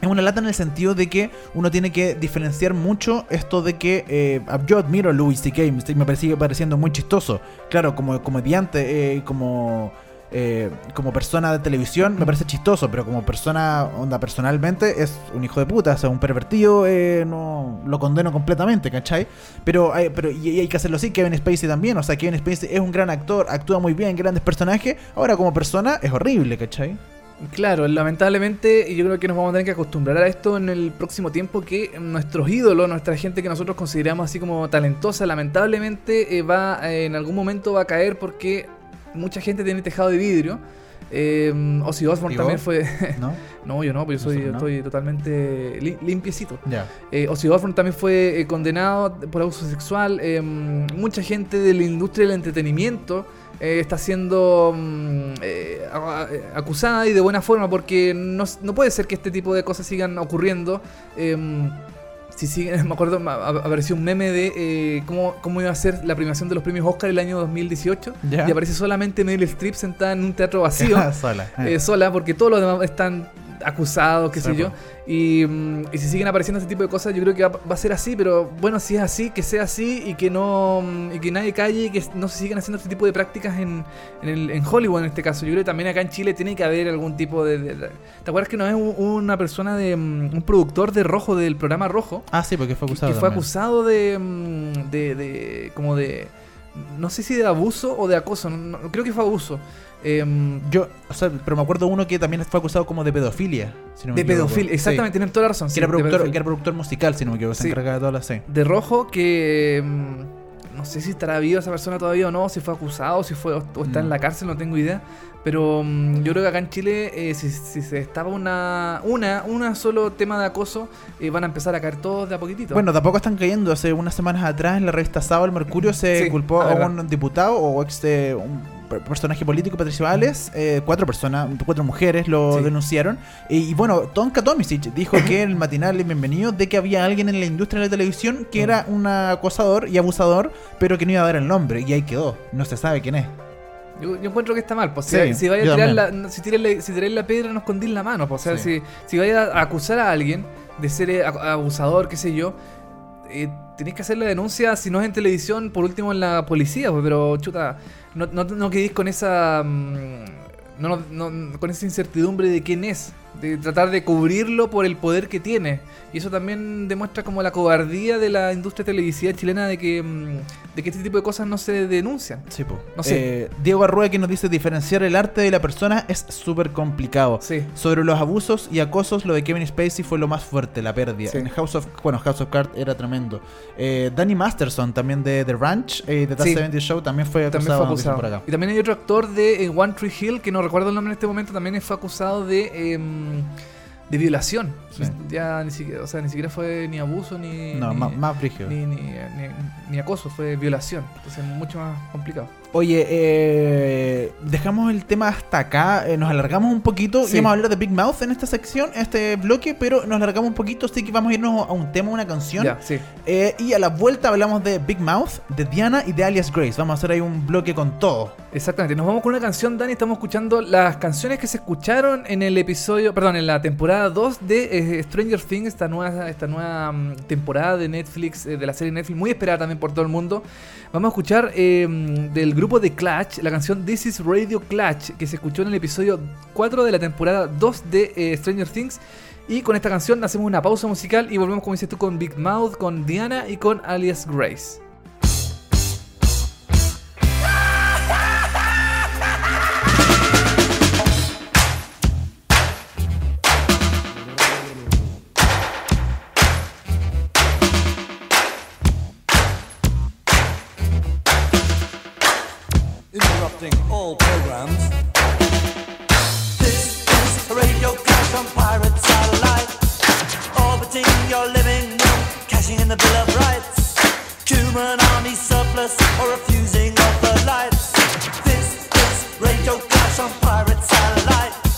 es una lata en el sentido de que uno tiene que diferenciar mucho esto de que eh, yo admiro a Louis C.K., me sigue pareciendo muy chistoso. Claro, como comediante, eh, como... eh, como persona de televisión me parece chistoso, pero como persona, onda, personalmente es un hijo de puta, o sea, un pervertido, eh, no lo condeno completamente, ¿cachai? Pero, pero y hay que hacerlo así, Kevin Spacey también, o sea, Kevin Spacey es un gran actor, actúa muy bien, grandes personajes, ahora como persona es horrible, ¿cachai? Claro, lamentablemente, y yo creo que nos vamos a tener que acostumbrar a esto en el próximo tiempo, que nuestros ídolos, nuestra gente que nosotros consideramos así como talentosa, lamentablemente eh, va eh, en algún momento va a caer porque mucha gente tiene tejado de vidrio. Eh, Ozzy Osbourne ¿Y también fue... ¿No? no, yo no, pues yo soy, no. estoy totalmente li- limpiecito. Ya. Eh, Ozzy Osbourne también fue eh, condenado por abuso sexual. Eh, mucha gente de la industria del entretenimiento eh, está siendo mm, eh, acusada y de buena forma porque no, no puede ser que este tipo de cosas sigan ocurriendo. Eh, si siguen, me acuerdo, apareció un meme de eh, cómo, cómo iba a ser la premiación de los premios Oscar el año 2018 Ya. y aparece solamente Meryl Streep sentada en un teatro vacío Sola. eh, sola, porque todos los demás están acusados, qué sé yo. Y, mm, y si siguen apareciendo este tipo de cosas, yo creo que va, va a ser así, pero bueno, si es así, que sea así y que no mm, y que nadie calle y que no se sigan haciendo este tipo de prácticas en, en, el- en Hollywood en este caso. Yo creo que también acá en Chile tiene que haber algún tipo de... de- de- ¿Te acuerdas que no es una persona de... mm, un productor de Rojo, del programa Rojo? Ah, sí, porque fue acusado. que fue acusado de, de, de- como de no sé si de abuso o de acoso no- no, creo que fue abuso Em, Yo, o sea, pero me acuerdo uno que también fue acusado como de pedofilia. si no me de pedofilia, exactamente, tienen toda la razón. Sí. sí, Que, era productor, que era productor musical, si no me equivoco. Se Sí. encargaba de todas las. Sí. De rojo que mm, no sé si estará viva esa persona todavía o no, si fue acusado, si fue o está en Mm. la cárcel, no tengo idea. Pero mm, yo creo que acá en Chile, eh, si, si se destapa una, una, una solo tema de acoso, eh, van a empezar a caer todos de a poquitito. Bueno, tampoco están cayendo. Hace unas semanas atrás en la revista Sábado el Mercurio se Sí, culpó a un diputado o ex de un personaje político, Patricio Vales. eh, cuatro personas, cuatro mujeres lo Sí. denunciaron. Y, y bueno, Tonka Tomisic dijo que en el matinal en Bienvenido de que había alguien en la industria de la televisión que Mm. era un acosador y abusador, pero que no iba a dar el nombre. Y ahí quedó. No se sabe quién es. Yo, yo encuentro que está mal. Pues, Sí, si, si vaya yo a tirar la, si tiráis la, si tiráis la piedra, no escondís la mano. Pues, o sea, Sí. si, si vaya a acusar a alguien de ser eh, abusador, qué sé yo, eh, tenéis que hacer la denuncia, si no es en televisión, por último en la policía. Pues, pero, chuta, no, no, no quedéis con esa. mm, no, no- no- con esa incertidumbre de quién es. De tratar de cubrirlo por el poder que tiene. Y eso también demuestra como la cobardía de la industria televisiva chilena de que, mm, de que este tipo de cosas no se denuncian. Sí, po. No sé. Eh, Diego Arrueda que nos dice diferenciar el arte de la persona es súper complicado. Sí. Sobre los abusos y acosos, lo de Kevin Spacey fue lo más fuerte, la pérdida. Sí. En House of, bueno, House of Cards era tremendo. Eh, Danny Masterson, también de The Ranch, eh, de The Sí. 70 Show, también fue acusado. También fue acusado. por acá. Y también hay otro actor de eh, One Tree Hill, que no recuerdo el nombre en este momento, también fue acusado de, em, de violación. Sí. Ya ni siquiera, o sea, ni siquiera fue ni abuso ni, No, ni, más, más ni, ni- ni- ni acoso, fue violación. Entonces mucho más complicado. Oye, eh, dejamos el tema hasta acá, eh, nos alargamos un poquito Sí. y vamos a hablar de Big Mouth en esta sección, en este bloque, pero nos alargamos un poquito, así que vamos a irnos a un tema, una canción. Ya, sí. Eh, y a la vuelta hablamos de Big Mouth, de Diana y de Alias Grace. Vamos a hacer ahí un bloque con todo. Exactamente. Nos vamos con una canción, Dani. Estamos escuchando las canciones que se escucharon en el episodio, perdón, en la temporada 2 de Stranger Things, esta nueva, esta nueva mm, temporada de Netflix, eh, de la serie Netflix, muy esperada también por todo el mundo. Vamos a escuchar eh, del grupo de Clutch, la canción This is Radio Clutch, que se escuchó en el episodio 4 de la temporada 2 de eh, Stranger Things. Y con esta canción hacemos una pausa musical y volvemos, como dices tú, con Big Mouth, con Diana y con Alias Grace. Interrupting all programs. This is radio clash on pirate satellite. Orbiting your living room, cashing in the Bill of Rights. Human army surplus or refusing of the lights. This is radio clash on pirate satellite.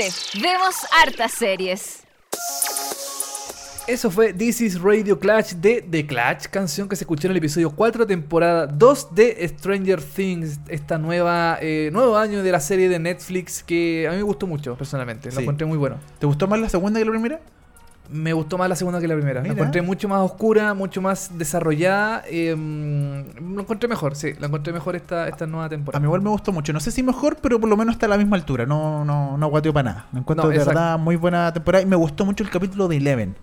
VHS. Vemos hartas series. Eso fue This is Radio Clash de The Clash, canción que se escuchó en el episodio 4, temporada 2 de Stranger Things, esta nueva eh, nuevo año de la serie de Netflix que a mí me gustó mucho personalmente, lo Sí. encontré muy bueno. ¿Te gustó más la segunda que la primera? Me gustó más la segunda que la primera, Mira. la encontré mucho más oscura, mucho más desarrollada, eh, lo encontré mejor, sí, la encontré mejor esta, esta nueva A temporada. mí igual me gustó mucho. No sé si mejor, pero por lo menos está a la misma altura. No, no, no guateo para nada. Me encuentro No, de exacto. verdad muy buena temporada. Y me gustó mucho el capítulo de Eleven.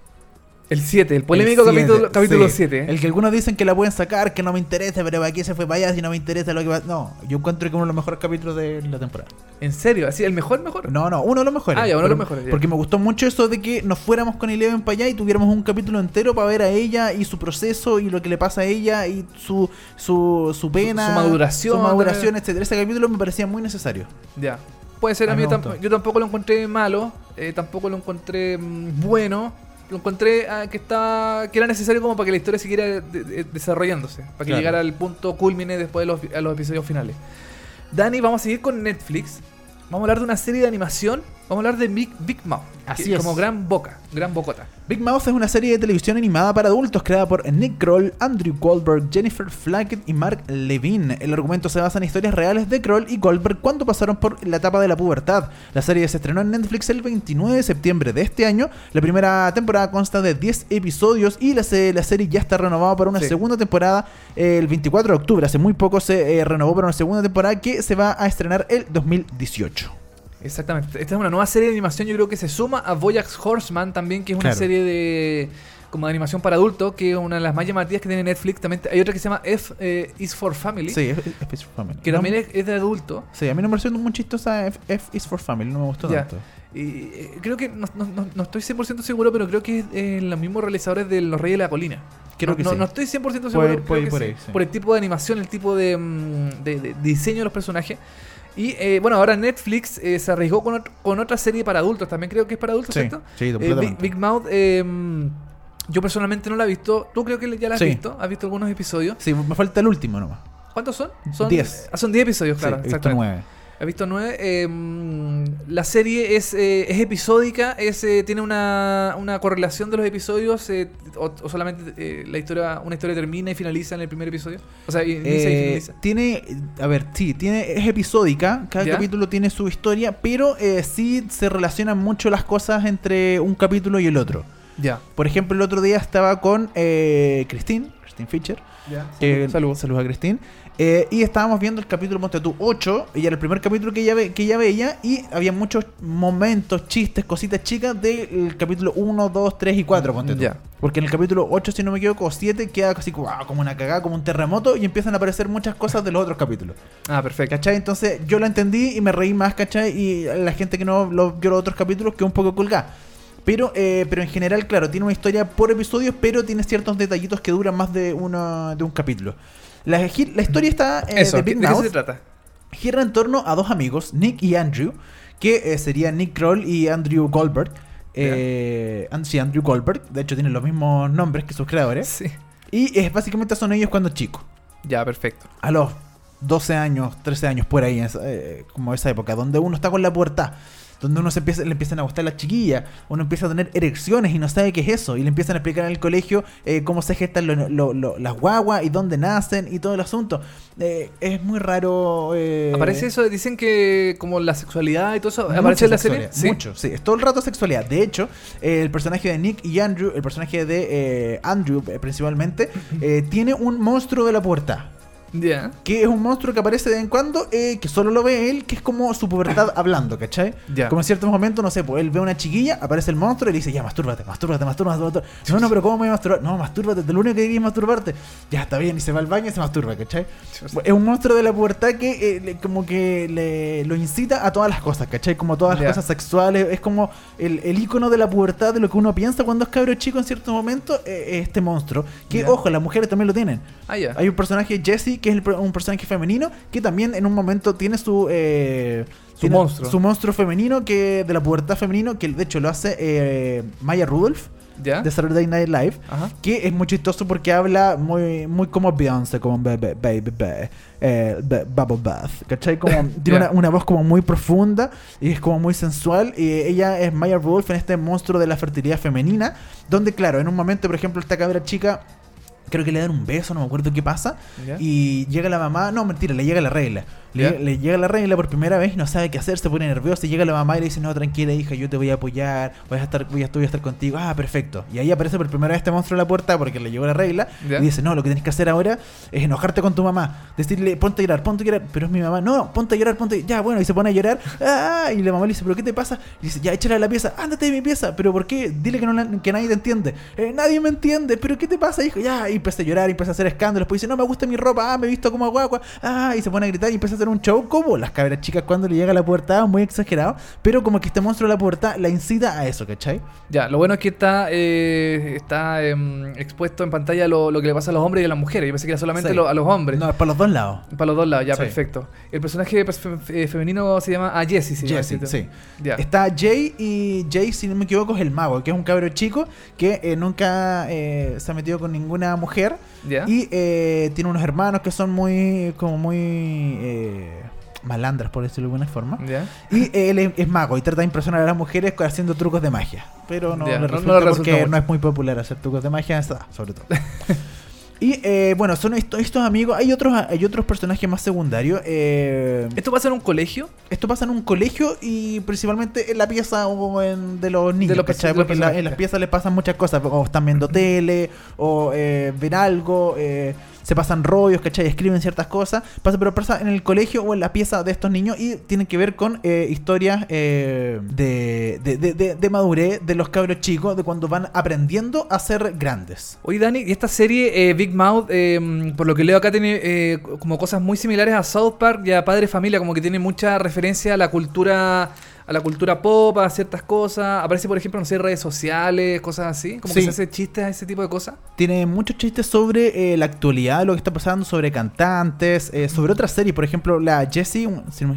El 7, el polémico El siete, capítulo, capítulo sí. 7. El que algunos dicen que la pueden sacar, que no me interesa, pero aquí se fue para allá si no me interesa lo que va. No, yo encuentro que uno de los mejores capítulos de la temporada. ¿En serio? ¿Así? ¿El mejor, mejor? No, no, uno de los mejores. Ah, ya, uno de los mejores, ya. Porque me gustó mucho eso de que nos fuéramos con Eleven para allá y tuviéramos un capítulo entero para ver a ella y su proceso y lo que le pasa a ella y su, su, su pena. su maduración Su maduración, también. etcétera. Ese capítulo me parecía muy necesario. Ya. Puede ser, a, A mí yo tampoco lo encontré malo, eh, tampoco lo encontré mm, bueno, lo encontré ah, que estaba que era necesario como para que la historia siguiera de- de- desarrollándose, para que Claro. llegara al punto culmine después de los, a los episodios finales. Dani, vamos a seguir con Netflix. Vamos a hablar de una serie de animación. Vamos a hablar de Big, Big Mouth. Así es. Como gran boca, gran bocota. Big Mouth es una serie de televisión animada para adultos creada por Nick Kroll, Andrew Goldberg, Jennifer Flackett y Mark Levine. El argumento se basa en historias reales de Kroll y Goldberg cuando pasaron por la etapa de la pubertad. La serie se estrenó en Netflix el 29 de septiembre de este año. La primera temporada consta de 10 episodios y la, se- la serie ya está renovada para una Sí. segunda temporada eh, el 24 de octubre. Hace muy poco se eh, renovó para una segunda temporada que se va a estrenar el 2018. Exactamente. Esta es una nueva serie de animación, yo creo que se suma a Voyax Horseman también, que es una Claro. serie de como de animación para adultos, que es una de las más llamativas que tiene Netflix. También hay otra que se llama F eh, is for Family, Sí, es, es- es for Family. que No- también es, es de adulto. Sí, a mí no me pareció muy chistosa F, F is for Family, no me gustó Ya. tanto. Y eh, creo que no, no- no- estoy 100% seguro, pero creo que es eh, los mismos realizadores de Los Reyes de la Colina. Creo no, que no, sí. no estoy 100% seguro. Puede puede por sí. sí. Por el tipo de animación, el tipo de, mm, de- de diseño de los personajes. Y eh, bueno, ahora Netflix eh, se arriesgó con, ot con, otra serie para adultos. También creo que es para adultos, sí, ¿cierto? Sí, eh, Big, Big, Mouth. Em, yo personalmente no la he visto. Tú creo que ya la has visto. Has visto algunos episodios. Sí, me falta el último nomás. ¿Cuántos son? Son 10. Ah, son 10 episodios, claro. Sí, he 9. Capítulo 9. Eh, la serie es, eh, es episódica, es, eh, tiene una, una, correlación de los episodios, eh, o, o, solamente eh, la historia, una historia termina y finaliza en el primer episodio. O sea, inicia y eh, finaliza. Tiene, a ver, sí, tiene, es episódica, cada ¿Ya? capítulo tiene su historia, pero sí se relacionan mucho las cosas entre un capítulo y el otro. Ya. Por ejemplo, el otro día estaba con Christine, Christine Fischer. Ya, salud, saludos. Saludos a Christine eh, y estábamos viendo el capítulo Ponte tú 8, y era el primer capítulo que ella, ve- que ella veía, y había muchos momentos, chistes, cositas chicas del capítulo 1, 2, 3 y 4, Ponte tú. Ya. Porque en el capítulo 8, si no me equivoco, o 7, queda casi como, ah, como una cagada, como un terremoto, y empiezan a aparecer muchas cosas de los otros capítulos. Ah, perfecto. ¿Cachai? Entonces yo lo entendí y me reí más, ¿cachai? Y la gente que no lo vio los otros capítulos quedó un poco colgada. Pero, eh, pero en general, claro, tiene una historia por episodios, pero tiene ciertos detallitos que duran más de, uno, de un capítulo. La, historia está eh, Eso, de ¿de Big qué Mouth se trata? gira en torno a dos amigos, Nick y Andrew, que eh, serían Nick Kroll y Andrew Goldberg. Eh, and- sí, Andrew Goldberg, de hecho tienen los mismos nombres que sus creadores. Sí. Y básicamente son ellos cuando chicos Ya, perfecto. a los 12 años, 13 años, por ahí, eh, como esa época, donde uno está con la puerta, donde uno se empieza, le empiezan a gustar las chiquillas, uno empieza a tener erecciones y no sabe qué es eso, y le empiezan a explicar en el colegio eh, cómo se gestan lo- lo- lo- las guaguas y dónde nacen y todo el asunto. Eh, es muy raro. eh, Aparece eso, dicen que como la sexualidad y todo eso, mucha aparece en la serie. sexualidad, Mucho, sí. Es todo el rato sexualidad. De hecho, eh, el personaje de Nick y Andrew, el personaje de eh, Andrew principalmente, eh, tiene un monstruo de la puerta. Ya. Que es un monstruo que aparece de vez en cuando, eh, que solo lo ve él, que es como su pubertad hablando, ¿cachai? Como en ciertos momentos, no sé, pues él ve a una chiquilla, aparece el monstruo y le dice, ya, mastúrbate, mastúrbate, mastúrbate, mastúrbate. No, no, pero ¿cómo me voy a masturbar? No, mastúrbate, lo único que quería es masturbarte. Ya, está bien, y se va al baño y se masturba, ¿cachai? Es un monstruo de la pubertad que eh, le- como que le, lo incita a todas las cosas, ¿cachai? Como todas las cosas sexuales, es como el, el icono de la pubertad, de lo que uno piensa cuando es cabro chico en ciertos momentos, eh, este monstruo. Que, ojo, las mujeres también lo tienen. Ah. Hay un personaje, Jesse, que es el un personaje femenino, que también en un momento tiene su... eh, Su tiene monstruo. Su monstruo femenino, que de la pubertad femenino, que de hecho lo hace eh, Maya Rudolph, ¿Ya? de Saturday Night Live. Ajá. Que es muy chistoso porque habla muy, muy como Beyoncé, como baby, baby, baby, eh, bubble bath, ¿cachai? Como, tiene Ya. una, una voz como muy profunda y es como muy sensual. Y ella es Maya Rudolph en este monstruo de la fertilidad femenina, donde, claro, en un momento, por ejemplo, esta cabra chica. Creo que le dan un beso, no me acuerdo qué pasa. Y llega la mamá, no, mentira, le llega la regla. Le, llega la regla por primera vez y no sabe qué hacer, se pone nerviosa. Y llega la mamá y le dice: No, tranquila, hija, yo te voy a apoyar, voy a estar, voy a, voy a estar contigo. Ah, perfecto. Y ahí aparece por primera vez este monstruo en la puerta porque le llegó la regla. Y dice: No, lo que tienes que hacer ahora es enojarte con tu mamá. Decirle: Ponte a llorar, ponte a llorar. Pero es mi mamá: No, ponte a llorar, ponte a Ya, bueno, y se pone a llorar. Ah, y la mamá le dice: ¿Pero qué te pasa? Y dice: Ya, échale a la pieza, ándate de mi pieza. ¿Pero por qué? Dile que, no la- que nadie te entiende. "Eh, nadie me entiende, ¿pero qué te pasa, hijo? Ya, y y empieza a llorar, y empieza a hacer escándalos, después dice, no me gusta mi ropa, ah, me he visto como guagua, ah, y se pone a gritar y empieza a hacer un show como las cabras chicas cuando le llega a la pubertad, muy exagerado, pero como que este monstruo de la pubertad la incita a eso, ¿cachai? Ya, lo bueno es que está, eh, está em, expuesto en pantalla lo, lo que le pasa a los hombres y a las mujeres. Yo pensé que era solamente Sí. lo- a los hombres. No, es para los dos lados. Para los dos lados, ya, Sí. perfecto. El personaje pues, fe- fe- femenino se llama a Jessie, se llama, Jesse, ¿cierto? sí. Ya. Está Jay y Jay, si no me equivoco, es el mago, que es un cabro chico que eh, nunca eh, se ha metido con ninguna mujer Ya. y eh, tiene unos hermanos que son muy, como muy eh, malandras, por decirlo de alguna forma. Y eh, él es, es mago y trata de impresionar a las mujeres haciendo trucos de magia. Pero no, resulta resulta porque mucho. no es muy popular hacer trucos de magia sobre todo. y eh, bueno, son estos, estos amigos. Hay otros, hay otros personajes más secundarios. eh, ¿Esto pasa en un colegio? esto pasa en un colegio y principalmente en la pieza o en- de los niños, los ¿cachai? perso- de los Porque en, la- en las piezas les pasan muchas cosas, o están viendo tele, o eh, ven algo, eh, se pasan rollos, ¿cachai? Escriben ciertas cosas, pasa, pero pasa en el colegio o en la pieza de estos niños y tienen que ver con eh, historias eh, de, de, de- de- madurez de los cabros chicos, de cuando van aprendiendo a ser grandes. Oye, Dani, y esta serie, eh, Big Mouth, eh, por lo que leo acá, tiene como cosas muy similares a South Park y a Padre Familia, como que tiene mucha referencia a la cultura a la cultura pop, a ciertas cosas. Aparece, por ejemplo, no sé, redes sociales, cosas así. Como Sí. que se hace chistes a ese tipo de cosas. Tiene muchos chistes sobre eh, la actualidad, lo que está pasando, sobre cantantes, eh, sobre otras series. Por ejemplo, la Jessie,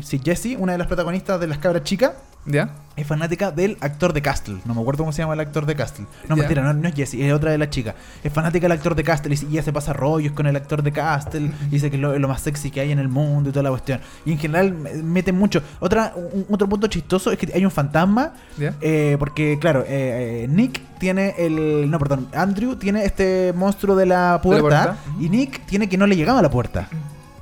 si Jessie, una de las protagonistas de Las Cabras Chicas, ¿Ya? es fanática del actor de Castle. No me acuerdo cómo se llama el actor de Castle. No, Ya. mentira, no, no es Jessie, es otra de las chicas. Es fanática del actor de Castle y ya se pasa rollos con el actor de Castle. y dice que es lo, más sexy que hay en el mundo y toda la cuestión. Y en general me- mete mucho. Otra, un- otro punto chistoso es que hay un fantasma. ¿Ya? eh, porque, claro, eh, eh, Nick tiene el. No, perdón. Andrew tiene este monstruo de la puerta. puerta. Y Nick tiene que no le llegaba a la puerta.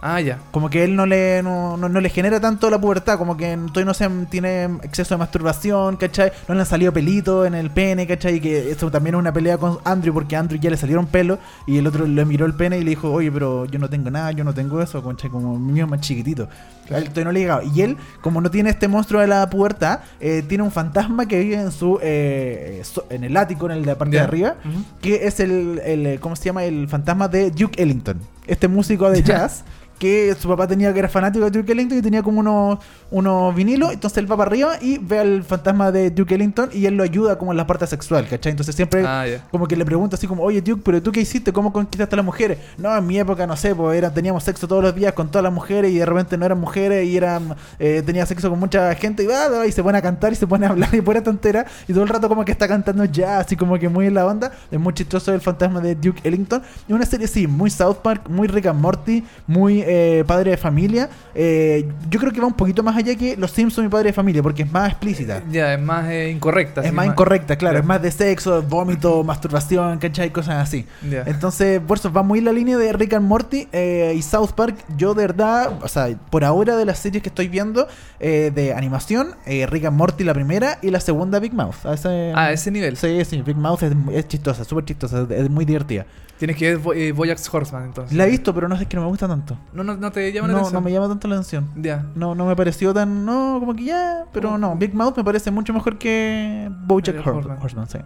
Ah, ya. Como que él no le, no, no- no le genera tanto la pubertad, como que todavía no se tiene exceso de masturbación, ¿cachai? No le han salido pelitos en el pene, ¿cachai? Y que esto también es una pelea con Andrew, porque a Andrew ya le salieron pelos y el otro le miró el pene y le dijo, oye, pero yo no tengo nada, yo no tengo eso, ¿cachai? Como mi mío es más chiquitito. Él todavía no le ha llegado. Y él, como no tiene este monstruo de la pubertad, eh, tiene un fantasma que vive en su eh, en el ático, en la parte de arriba, que es el, el, ¿cómo se llama? El fantasma de Duke Ellington. Este músico de jazz que su papá tenía que era fanático de Duke Ellington y tenía como unos, unos vinilos, entonces él va para arriba y ve al fantasma de Duke Ellington y él lo ayuda como en la parte sexual, ¿cachai? Entonces siempre Ah, como que le pregunta así como, oye Duke, pero tú qué hiciste, cómo conquistaste a las mujeres. No, en mi época no sé, pues era, teníamos sexo todos los días con todas las mujeres y de repente no eran mujeres y eran eh, tenía sexo con mucha gente y, va, y se pone a cantar y se pone a hablar y pura tontera y todo el rato como que está cantando ya, así como que muy en la onda. Es muy chistoso el fantasma de Duke Ellington. Y una serie sí, muy South Park, muy Rick and Morty, muy eh, padre de familia. Eh, yo creo que va un poquito más allá que Los Simpsons y padre de familia porque es más explícita. Ya, es más eh, incorrecta. Es más incorrecta, claro, es más de sexo, vómito, masturbación, ¿cachai? Cosas así. Entonces, por eso va muy en la línea de Rick and Morty eh, y South Park. Yo de verdad, o sea, por ahora de las series que estoy viendo eh, de animación, eh, Rick and Morty la primera y la segunda Big Mouth. A ese, Ah, a ese nivel. Sí, sí, Big Mouth es, es chistosa, súper chistosa, es muy divertida. Tienes que ver eh, Bojack's Horseman, entonces. La he visto, pero no sé, es que no me gusta tanto. No, no, no te llama la No, atención. no me llama tanto la atención. Ya. No, no me pareció tan. No, como que ya. Pero no, Big Mouth me parece mucho mejor que Bojack Bojack Hor- Horseman. Horseman. sí.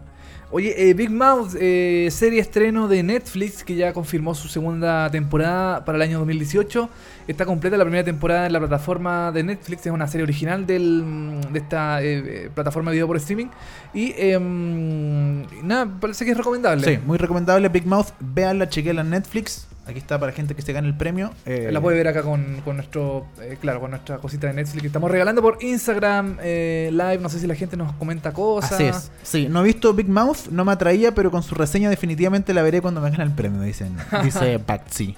Oye, eh, Big Mouth, eh, serie estreno de Netflix que ya confirmó su segunda temporada para el año 2018. Está completa la primera temporada en la plataforma de Netflix, es una serie original del, de esta eh, eh, plataforma de video por streaming. Y em, nada, parece que es recomendable. Sí, muy recomendable Big Mouth. Veanla, chequenla en Netflix. Aquí está para gente que se gane el premio. Eh, La puede ver acá con, con nuestro, eh, claro, con nuestra cosita de Netflix que estamos regalando por Instagram eh, Live. No sé si la gente nos comenta cosas. Así es. Sí, no he visto Big Mouth, no me atraía, pero con su reseña definitivamente la veré cuando me gane el premio, dicen. Dice Patsy.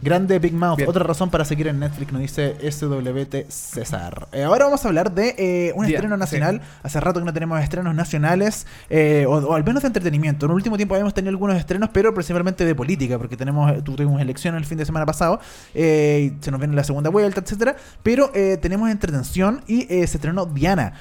Grande Big Mouth, Bien. otra razón para seguir en Netflix, nos dice SWT César. Eh, ahora vamos a hablar de eh, un Bien, estreno sí. nacional. Hace rato que no tenemos estrenos nacionales, eh, o, o al menos de entretenimiento. En el último tiempo habíamos tenido algunos estrenos, pero principalmente de política, porque tenemos tuvimos elecciones el fin de semana pasado, eh, y se nos viene la segunda vuelta, etcétera Pero eh, tenemos entretención y eh, se estrenó Diana.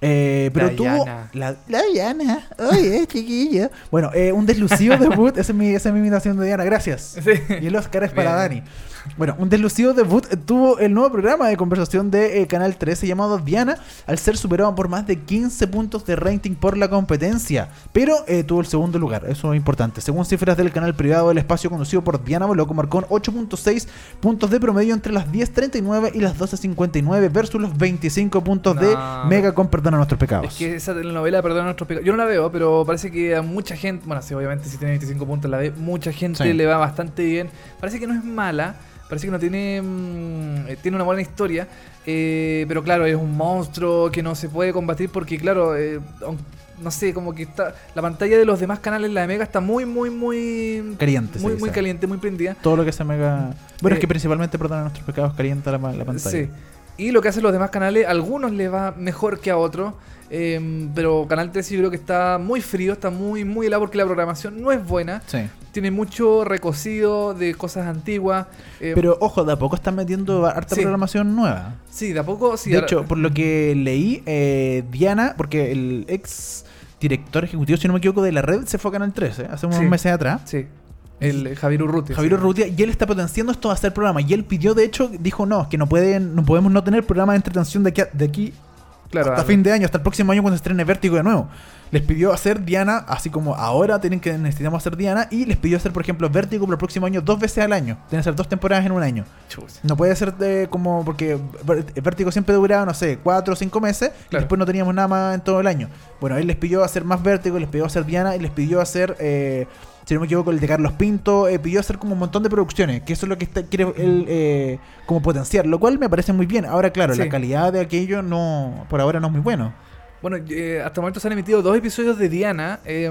Eh, pero tuvo. Diana. La, la Diana. Oye, chiquillo. Bueno, eh, un deslucido debut. Esa es, mi, esa es mi imitación de Diana. Gracias. Sí. Y el Oscar es para Bien. Dani. Bueno, un deslucido debut eh, tuvo el nuevo programa de conversación de eh, Canal 13 llamado Diana, al ser superado por más de 15 puntos de rating por la competencia. Pero eh, tuvo el segundo lugar, eso es importante. Según cifras del canal privado, el espacio conducido por Diana Boloco marcó 8.6 puntos de promedio entre las 10.39 y las 12.59 versus los 25 puntos de. Mega con Perdón a nuestros pecados. Es que esa telenovela, perdón, nuestros pecados. Yo no la veo, pero parece que a mucha gente, bueno, sí, obviamente si tiene 25 puntos la ve, mucha gente Sí. le va bastante bien. Parece que no es mala, parece que no tiene. mm, eh, tiene una buena historia, eh, pero claro, es un monstruo que no se puede combatir porque, claro, eh, no sé, como que está. La pantalla de los demás canales, la de Mega, está muy, muy, muy. Caliente, Muy, muy caliente, muy prendida. Todo lo que se Mega. Bueno, Eh, es que principalmente Perdón a nuestros pecados calienta la, la pantalla. Sí. Y lo que hacen los demás canales, a algunos les va mejor que a otros. eh, pero Canal 13 yo creo que está muy frío, está muy, muy helado porque la programación no es buena. Sí. Tiene mucho recocido de cosas antiguas. eh, Pero ojo, de a poco están metiendo harta Sí. programación nueva. sí, de a poco. Sí, de hecho, por lo que leí, eh, Diana, porque el ex director ejecutivo, si no me equivoco, de la red se fue a Canal 13 hace unos Sí. meses atrás. Sí, el Javier Urrutia. Javier sí. Urrutia, y él está potenciando esto a hacer programa. Y él pidió, de hecho, dijo no, que no pueden, no podemos no tener programa de entretención de aquí, a- de aquí Claro, hasta fin de año, hasta el próximo año cuando se estrene Vértigo de nuevo. Les pidió hacer Diana, así como ahora tienen que necesitamos hacer Diana, y les pidió hacer, por ejemplo, Vértigo para el próximo año dos veces al año. Tienen que hacer dos temporadas en un año. Chus. No puede ser de como porque Vértigo siempre duraba, no sé, cuatro o cinco meses y después no teníamos nada más en todo el año. Bueno, él les pidió hacer más Vértigo, les pidió hacer Diana y les pidió hacer, eh, si no me equivoco, el de Carlos Pinto, eh, pidió hacer como un montón de producciones, que eso es lo que está- quiere él eh, como potenciar, lo cual me parece muy bien. Ahora, claro, Sí. la calidad de aquello no, por ahora no es muy bueno. Bueno, eh, hasta el momento se han emitido dos episodios de Diana. eh,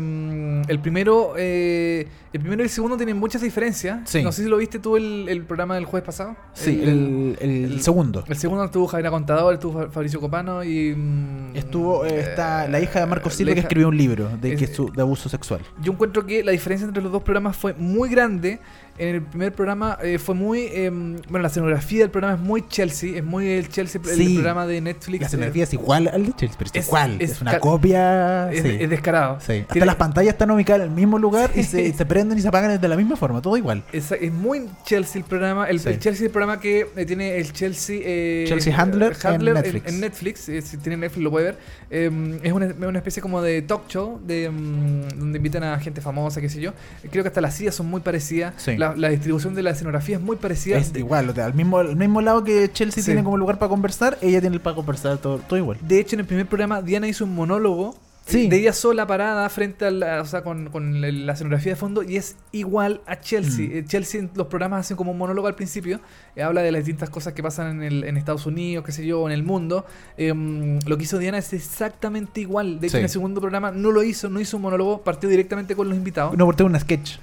el primero eh, el primero y el segundo tienen muchas diferencias. Sí. No sé si lo viste tú el, el programa del jueves pasado. Sí, el, el el- segundo. El segundo estuvo Javier Contador, estuvo Fa- Fabricio Copano y. mm, Estuvo eh, está la hija de Marco Silva que hija- escribió un libro de, es- que su- de abuso sexual. Yo encuentro que la diferencia entre los dos programas fue muy grande. En el primer programa eh, fue muy. eh, bueno, la escenografía del programa es muy Chelsea. Es muy el Chelsea, el programa de Netflix. La eh, escenografía es igual al de Chelsea, pero es, es- igual. es Es, una copia. es, sí. es descarado. Sí. Hasta Tiene- las pantallas están ubicadas en el mismo lugar y se, se prenden y se apagan de la misma forma, todo igual. Es, muy Chelsea el programa. El, el Chelsea el programa que eh, tiene el Chelsea. eh, Chelsea Handler en Netflix. En, Netflix. eh, si tiene Netflix lo puede ver. Eh, es una, una especie como de talk show de, mm, donde invitan a gente famosa, qué sé yo. Creo que hasta las sillas son muy parecidas. Sí. La, la distribución de la escenografía es muy parecida. Es igual, o sea, al mismo, al mismo lado que Chelsea Sí. tiene como lugar para conversar, ella tiene el para conversar, todo, todo igual. De hecho, en el primer programa, Diana hizo un monólogo Sí. de ella sola parada frente a la, o sea, con, con la escenografía de fondo y es igual a Chelsea. Mm. Eh, Chelsea en los programas hacen como un monólogo al principio, eh, habla de las distintas cosas que pasan en, el- en Estados Unidos, qué sé yo, o en el mundo. Em, lo que hizo Diana es exactamente igual. De hecho, Sí. en el segundo programa no lo hizo, no hizo un monólogo, partió directamente con los invitados. No, porque un sketch.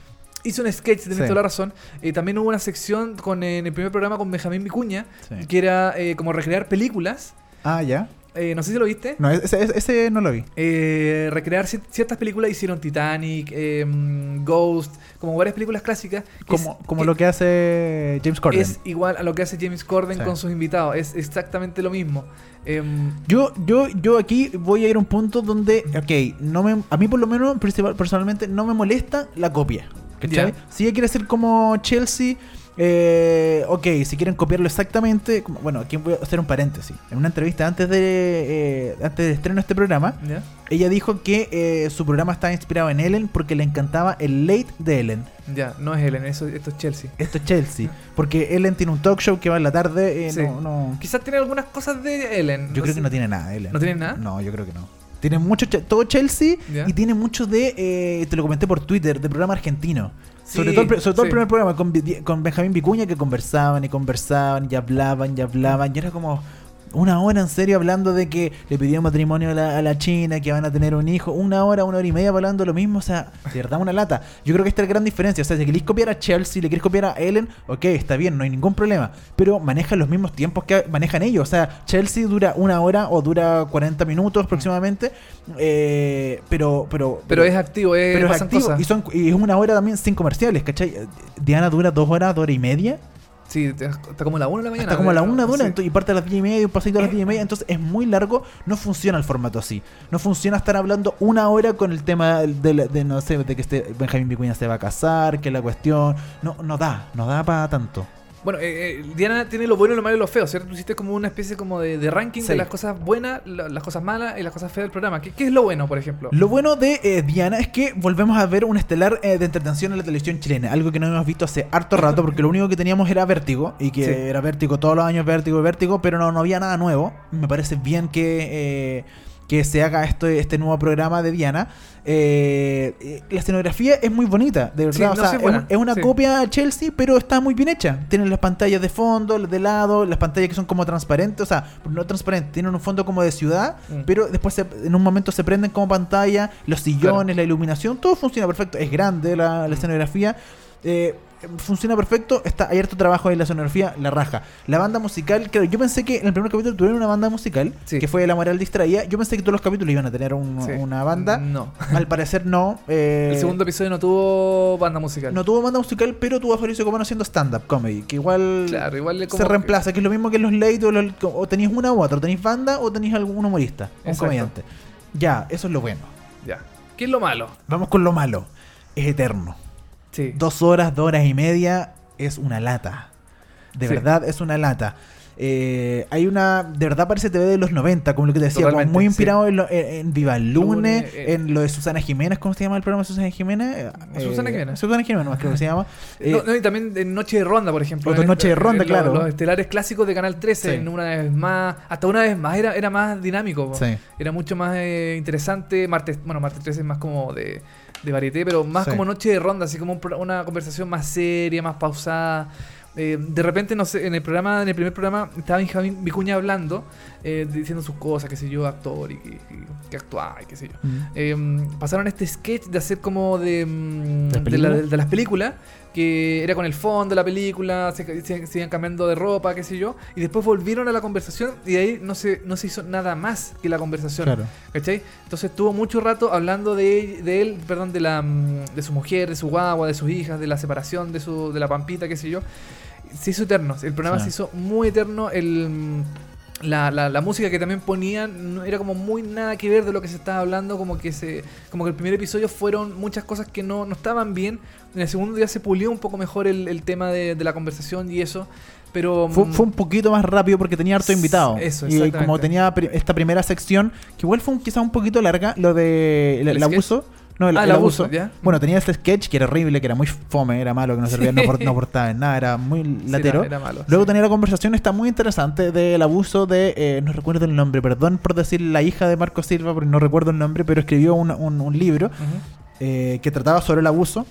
Hizo un sketch, tenés Sí. toda la razón. Eh, también hubo una sección con, en el primer programa con Benjamín Vicuña, Sí. que era eh, como recrear películas. Ah, ya. Eh, no sé si lo viste. No, ese, ese- no lo vi. Eh, recrear cier- ciertas películas hicieron Titanic, eh, Ghost, como varias películas clásicas. Como, es- como que lo que hace James Corden. Es igual a lo que hace James Corden Sí. con sus invitados. Es exactamente lo mismo. Em, Yo, yo, yo aquí voy a ir a un punto donde, ok, no me, a mí por lo menos, personalmente, no me molesta la copia. Si ella quiere ser como Chelsea, eh, ok, si quieren copiarlo exactamente, como- bueno, aquí voy a hacer un paréntesis. En una entrevista antes de, eh, antes de estreno de este programa, ella dijo que eh, su programa estaba inspirado en Ellen porque le encantaba el late de Ellen. Ya, no es Ellen, eso, esto es Chelsea. Esto es Chelsea. Porque Ellen tiene un talk show que va en la tarde. eh, Sí. no, no- Quizás tiene algunas cosas de Ellen. Yo creo sé. que no tiene nada, Ellen. ¿No tiene nada? No, yo creo que no. Tiene mucho, todo Chelsea y tiene mucho de, eh, te lo comenté por Twitter, de programa argentino. Sí, sobre todo, el, sobre todo el primer programa con, con Benjamín Vicuña que conversaban y conversaban y hablaban y hablaban. Y era como una hora en serio hablando de que le pidió matrimonio a la, a la China, que van a tener un hijo. Una hora, una hora y media hablando lo mismo. O sea, de verdad una lata. Yo creo que esta es la gran diferencia. O sea, si queréis copiar a Chelsea, le queréis copiar a Ellen, ok, está bien, no hay ningún problema. Pero manejan los mismos tiempos que manejan ellos. O sea, Chelsea dura una hora o dura 40 minutos aproximadamente. eh, pero, pero, Pero es activo, eh, pero es activo cosas. y, son, y es una hora también sin comerciales, ¿cachai? Diana dura dos horas, dos horas y media. Sí, está como a la 1 de la mañana. Está como a la una Sí. dura ento- y parte a las 10 y media, un pasito a las 10 y media. Entonces es muy largo. No funciona el formato así. No funciona estar hablando una hora con el tema de, la- de, no sé, de que este Benjamín Vicuña se va a casar, que la cuestión. No, no da, no da para tanto. Bueno, eh, eh, Diana tiene lo bueno, lo malo y lo feo, ¿cierto? Tú hiciste como una especie como de, de ranking Sí. de las cosas buenas, la- las cosas malas y las cosas feas del programa. ¿Qué, qué es lo bueno, por ejemplo? Lo bueno de eh, Diana es que volvemos a ver un estelar eh, de entretención en la televisión chilena, algo que no hemos visto hace harto rato, porque lo único que teníamos era Vértigo, y que Sí. era Vértigo todos los años, Vértigo, Vértigo, pero no, no había nada nuevo. Me parece bien que, eh, que se haga esto, este nuevo programa de Diana. Eh, eh, la escenografía es muy bonita, de verdad. Sí, o sea, es buena, una sí. copia a Chelsea, pero está muy bien hecha. Tienen las pantallas de fondo, las de lado, las pantallas que son como transparentes, o sea, no transparentes, tienen un fondo como de ciudad, Mm. pero después se- en un momento se prenden como pantalla, los sillones, la iluminación, todo funciona perfecto. Es grande la, Mm. la escenografía. eh, funciona perfecto, está, hay harto trabajo en la escenografía, la raja. La banda musical, claro, yo pensé que en el primer capítulo tuvieron una banda musical, Sí. que fue La Moral Distraída. Yo pensé que todos los capítulos iban a tener un- Sí. una banda. No. Al parecer no. eh, El segundo episodio no tuvo banda musical. no tuvo banda musical, pero tuvo a Fabricio Copano haciendo stand-up comedy, que igual Claro, igual como se reemplaza, que es lo mismo que en los late, o, los- o tenéis una u otra, o tenéis banda o tenéis algún humorista, un comediante. Ya, eso es lo bueno. Ya. ¿Qué es lo malo? Vamos con lo malo. Es eterno. Sí. Dos horas, dos horas y media es una lata. De Sí. verdad es una lata. Eh, hay una, de verdad parece TV de los 90, como lo que te decía, como muy sí. inspirado en, lo- en- en Viva el Lunes, Lunes, eh. en lo de Susana Jiménez, ¿cómo se llama el programa de Susana Jiménez? Eh, Susana Jiménez. Susana Jiménez, más creo que se llama. Eh, No, no, y también en Noche de Ronda, por ejemplo. Otro Noche de esta- Ronda, claro. Los estelares clásicos de Canal 13, Sí. en una vez más, hasta una vez más, era, era más dinámico. Sí. Era mucho más eh, interesante. Martes, bueno, Martes 13 es más como de, de varieté, pero más Sí. como Noche de Ronda, así como un una conversación más seria, más pausada. Eh, de repente, no sé, en el programa, en el primer programa, estaba Benjamín Vicuña hablando, eh, diciendo sus cosas, qué sé yo, actor y que, actuaba y qué sé yo. Mm. Eh, pasaron este sketch de hacer como de, mm, ¿Las de, la- de las películas, que era con el fondo de la película, se, se- se iban cambiando de ropa, qué sé yo, y después volvieron a la conversación y de ahí no se, no se hizo nada más que la conversación. Claro. ¿Cachai? Entonces estuvo mucho rato hablando de, de él, perdón, de la mm, de su mujer, de su guagua, de sus hijas, de la separación, de su, de la pampita, qué sé yo. Se hizo eterno. El programa se hizo muy eterno. El, la, la, la música que también ponían no- era como muy nada que ver de lo que se estaba hablando. Como que se. Como que el primer episodio fueron muchas cosas que no, no estaban bien. En el segundo día se pulió un poco mejor el, el tema de, de la conversación y eso. Pero. Fue, mm, fue un poquito más rápido porque tenía harto invitado. Eso, y como tenía pri- esta primera sección, que igual fue un- quizá un poquito larga, lo de el, abuso. No, el, Ah, el abuso. abuso, ya. Bueno, tenía este sketch que era horrible, que era muy fome, era malo, que no servía, no, no aportaba en nada, era muy sí, latero. era- era malo, Luego sí. tenía la conversación, está muy interesante, del abuso de, eh, no recuerdo el nombre, perdón por decir la hija de Marco Silva, porque no recuerdo el nombre, pero escribió un, un- un libro eh, que trataba sobre el abuso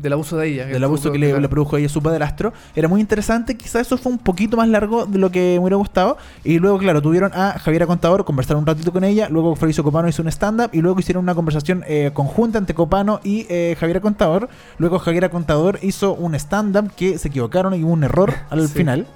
Del abuso de ella. del abuso que le, le produjo a ella su padrastro. Era muy interesante, quizás eso fue un poquito más largo de lo que me hubiera gustado. Y luego, claro, tuvieron a Javiera Contador, conversaron un ratito con ella. Luego Fabricio Copano hizo un stand-up y luego hicieron una conversación eh, conjunta entre Copano y eh, Javiera Contador. Luego Javiera Contador hizo un stand-up que se equivocaron y hubo un error al Sí. final.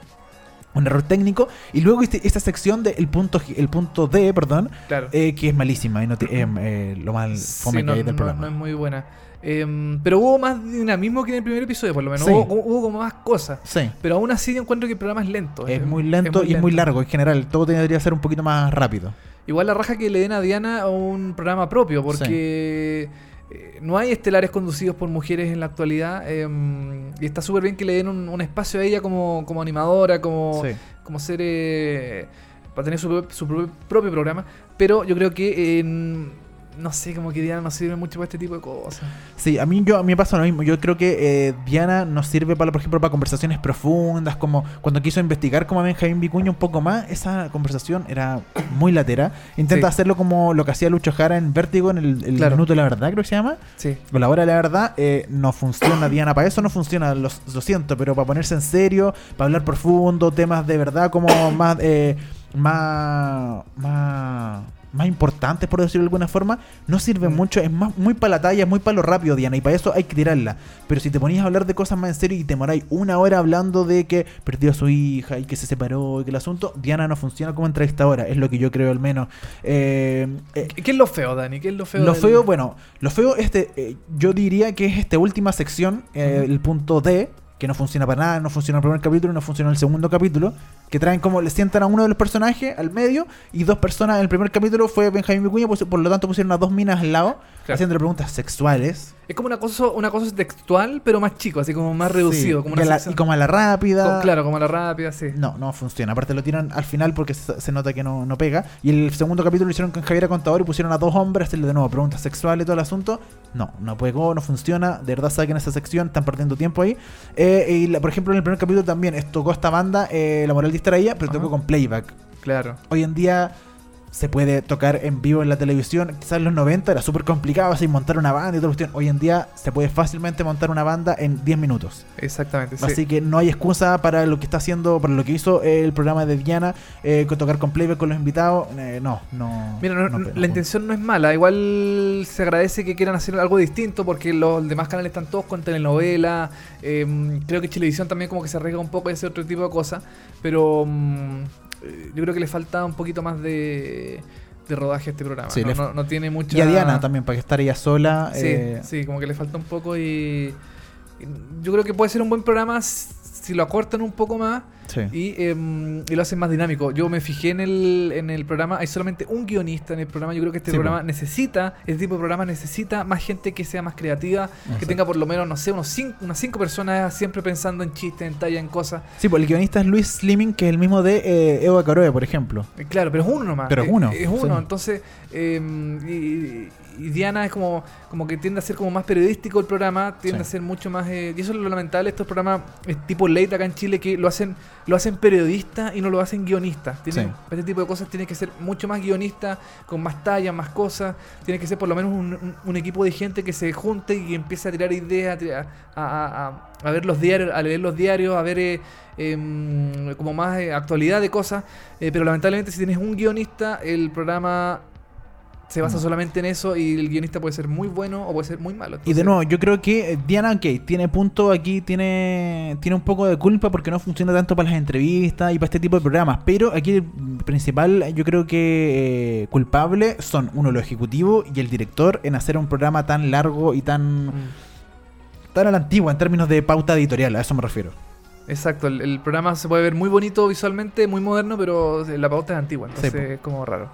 Un error técnico. Y luego este- esta sección del punto, G- el punto D, perdón, Claro. eh, que es malísima y no te- eh, eh, lo mal fome Sí, que no, hay del no- programa. no es muy buena. Em, pero hubo más dinamismo que en el primer episodio, por lo menos. Sí. Hubo, hubo como más cosas. Sí. Pero aún así yo encuentro que el programa es lento. Es muy lento y es muy largo en general. Todo tendría que ser un poquito más rápido. Igual la raja que le den a Diana un programa propio, porque eh, no hay estelares conducidos por mujeres en la actualidad. em, y está súper bien que le den un, un espacio a ella como, como animadora, como, Sí. como ser. eh, para tener su, su pro- propio programa. Pero yo creo que. en- no sé, como que Diana no sirve mucho para este tipo de cosas. Sí, a mí, yo, a mí me pasa lo mismo. Yo creo que eh, Diana nos sirve, para, por ejemplo, para conversaciones profundas, como cuando quiso investigar como a Benjamín Vicuña un poco más, esa conversación era muy latera. Intenta Sí. hacerlo como lo que hacía Lucho Jara en Vértigo, en el, el Claro. Minuto de la Verdad, creo que se llama. Sí. O la hora de la verdad, eh, no funciona Diana, para eso no funciona, lo, lo siento, pero para ponerse en serio, para hablar profundo, temas de verdad como más, eh, más, más, más importantes, por decirlo de alguna forma, no sirve Mm. mucho, es más muy para la talla, es muy para lo rápido, Diana, y para eso hay que tirarla. Pero si te ponías a hablar de cosas más en serio y te moráis una hora hablando de que perdió a su hija y que se separó y que el asunto, Diana no funciona como entrevistadora, es lo que yo creo al menos. Eh, eh, ¿Qué es lo feo, Dani? ¿Qué es lo feo? lo del- feo, bueno, lo feo este, eh, yo diría que es esta última sección, eh, el punto D, que no funciona para nada, no funciona el primer capítulo, no funciona el segundo capítulo, que traen como le sientan a uno de los personajes al medio y dos personas en el primer capítulo fue Benjamín Vicuña, pues, por lo tanto pusieron a dos minas al lado, Claro. haciéndole preguntas sexuales. Es como una cosa, una cosa textual, pero más chico, así como más reducido. Sí, como y, una la, y como a la rápida. claro, como a la rápida, sí. No, no funciona. Aparte lo tiran al final porque se, se nota que no, no pega. Y el segundo capítulo lo hicieron con Javier Contador y pusieron a dos hombres hacerle de nuevo preguntas sexuales y todo el asunto. No, no pegó, no funciona. De verdad saquen esa sección, están perdiendo tiempo ahí. Eh, y la- por ejemplo, en el primer capítulo también tocó esta banda, eh, La Moral Distraída, pero tocó con playback. Claro. Hoy en día se puede tocar en vivo en la televisión. Quizás en los 90 era súper complicado así montar una banda y toda cuestión. Hoy en día se puede fácilmente montar una banda en 10 minutos. Exactamente. sí. Así que no hay excusa para lo que está haciendo, para lo que hizo el programa de Diana, eh, con tocar con playback con los invitados. Eh, no, no. Mira, no- no la intención no es mala. Igual se agradece que quieran hacer algo distinto porque los demás canales están todos con telenovela. eh, creo que Chilevisión también como que se arriesga un poco a hacer otro tipo de cosas. Pero mm, yo creo que le falta un poquito más de, de rodaje a este programa. Sí, no, le- no- no tiene mucha... Y a Diana también, para que estar ella sola. Sí, eh, sí, como que le falta un poco y... Yo creo que puede ser un buen programa si lo acortan un poco más sí. y, em, y lo hacen más dinámico. Yo me fijé en el, en el programa, hay solamente un guionista en el programa. Yo creo que este Sí, programa necesita, este tipo de programa necesita más gente que sea más creativa, que tenga por lo menos, no sé, unos cinco, unas cinco personas siempre pensando en chistes, en talla, en cosas. Sí, pues el guionista es Luis Slimming, que es el mismo de eh, Eva Caroe, por ejemplo. Eh, Claro, pero es uno nomás. Pero es Eh, uno, Es uno, sí. entonces. y, y Diana es como, como que tiende a ser como más periodístico el programa, tiende Sí. a ser mucho más. eh, y eso es lo lamentable estos programas eh, tipo late acá en Chile que lo hacen lo hacen periodistas y no lo hacen guionistas. Tienen, Sí. Este tipo de cosas tiene que ser mucho más guionista, con más talla, más cosas. Tiene que ser por lo menos un, un- un equipo de gente que se junte y empiece a tirar ideas, a, a- a- ver los diarios, a leer los diarios, a ver eh, em, como más eh, actualidad de cosas. Pero lamentablemente si tienes un guionista, el programa se basa No. solamente en eso y el guionista puede ser muy bueno o puede ser muy malo. Y de nuevo, yo creo que eh, Diana, ok, tiene punto aquí, tiene, tiene un poco de culpa porque no funciona tanto para las entrevistas y para este tipo de programas. Pero aquí el principal, yo creo que eh, culpable son uno, los ejecutivos y el director en hacer un programa tan largo y tan, mm, tan a la antigua en términos de pauta editorial, a eso me refiero. Exacto, el, el programa se puede ver muy bonito visualmente, muy moderno, pero la pauta es antigua, entonces es como raro.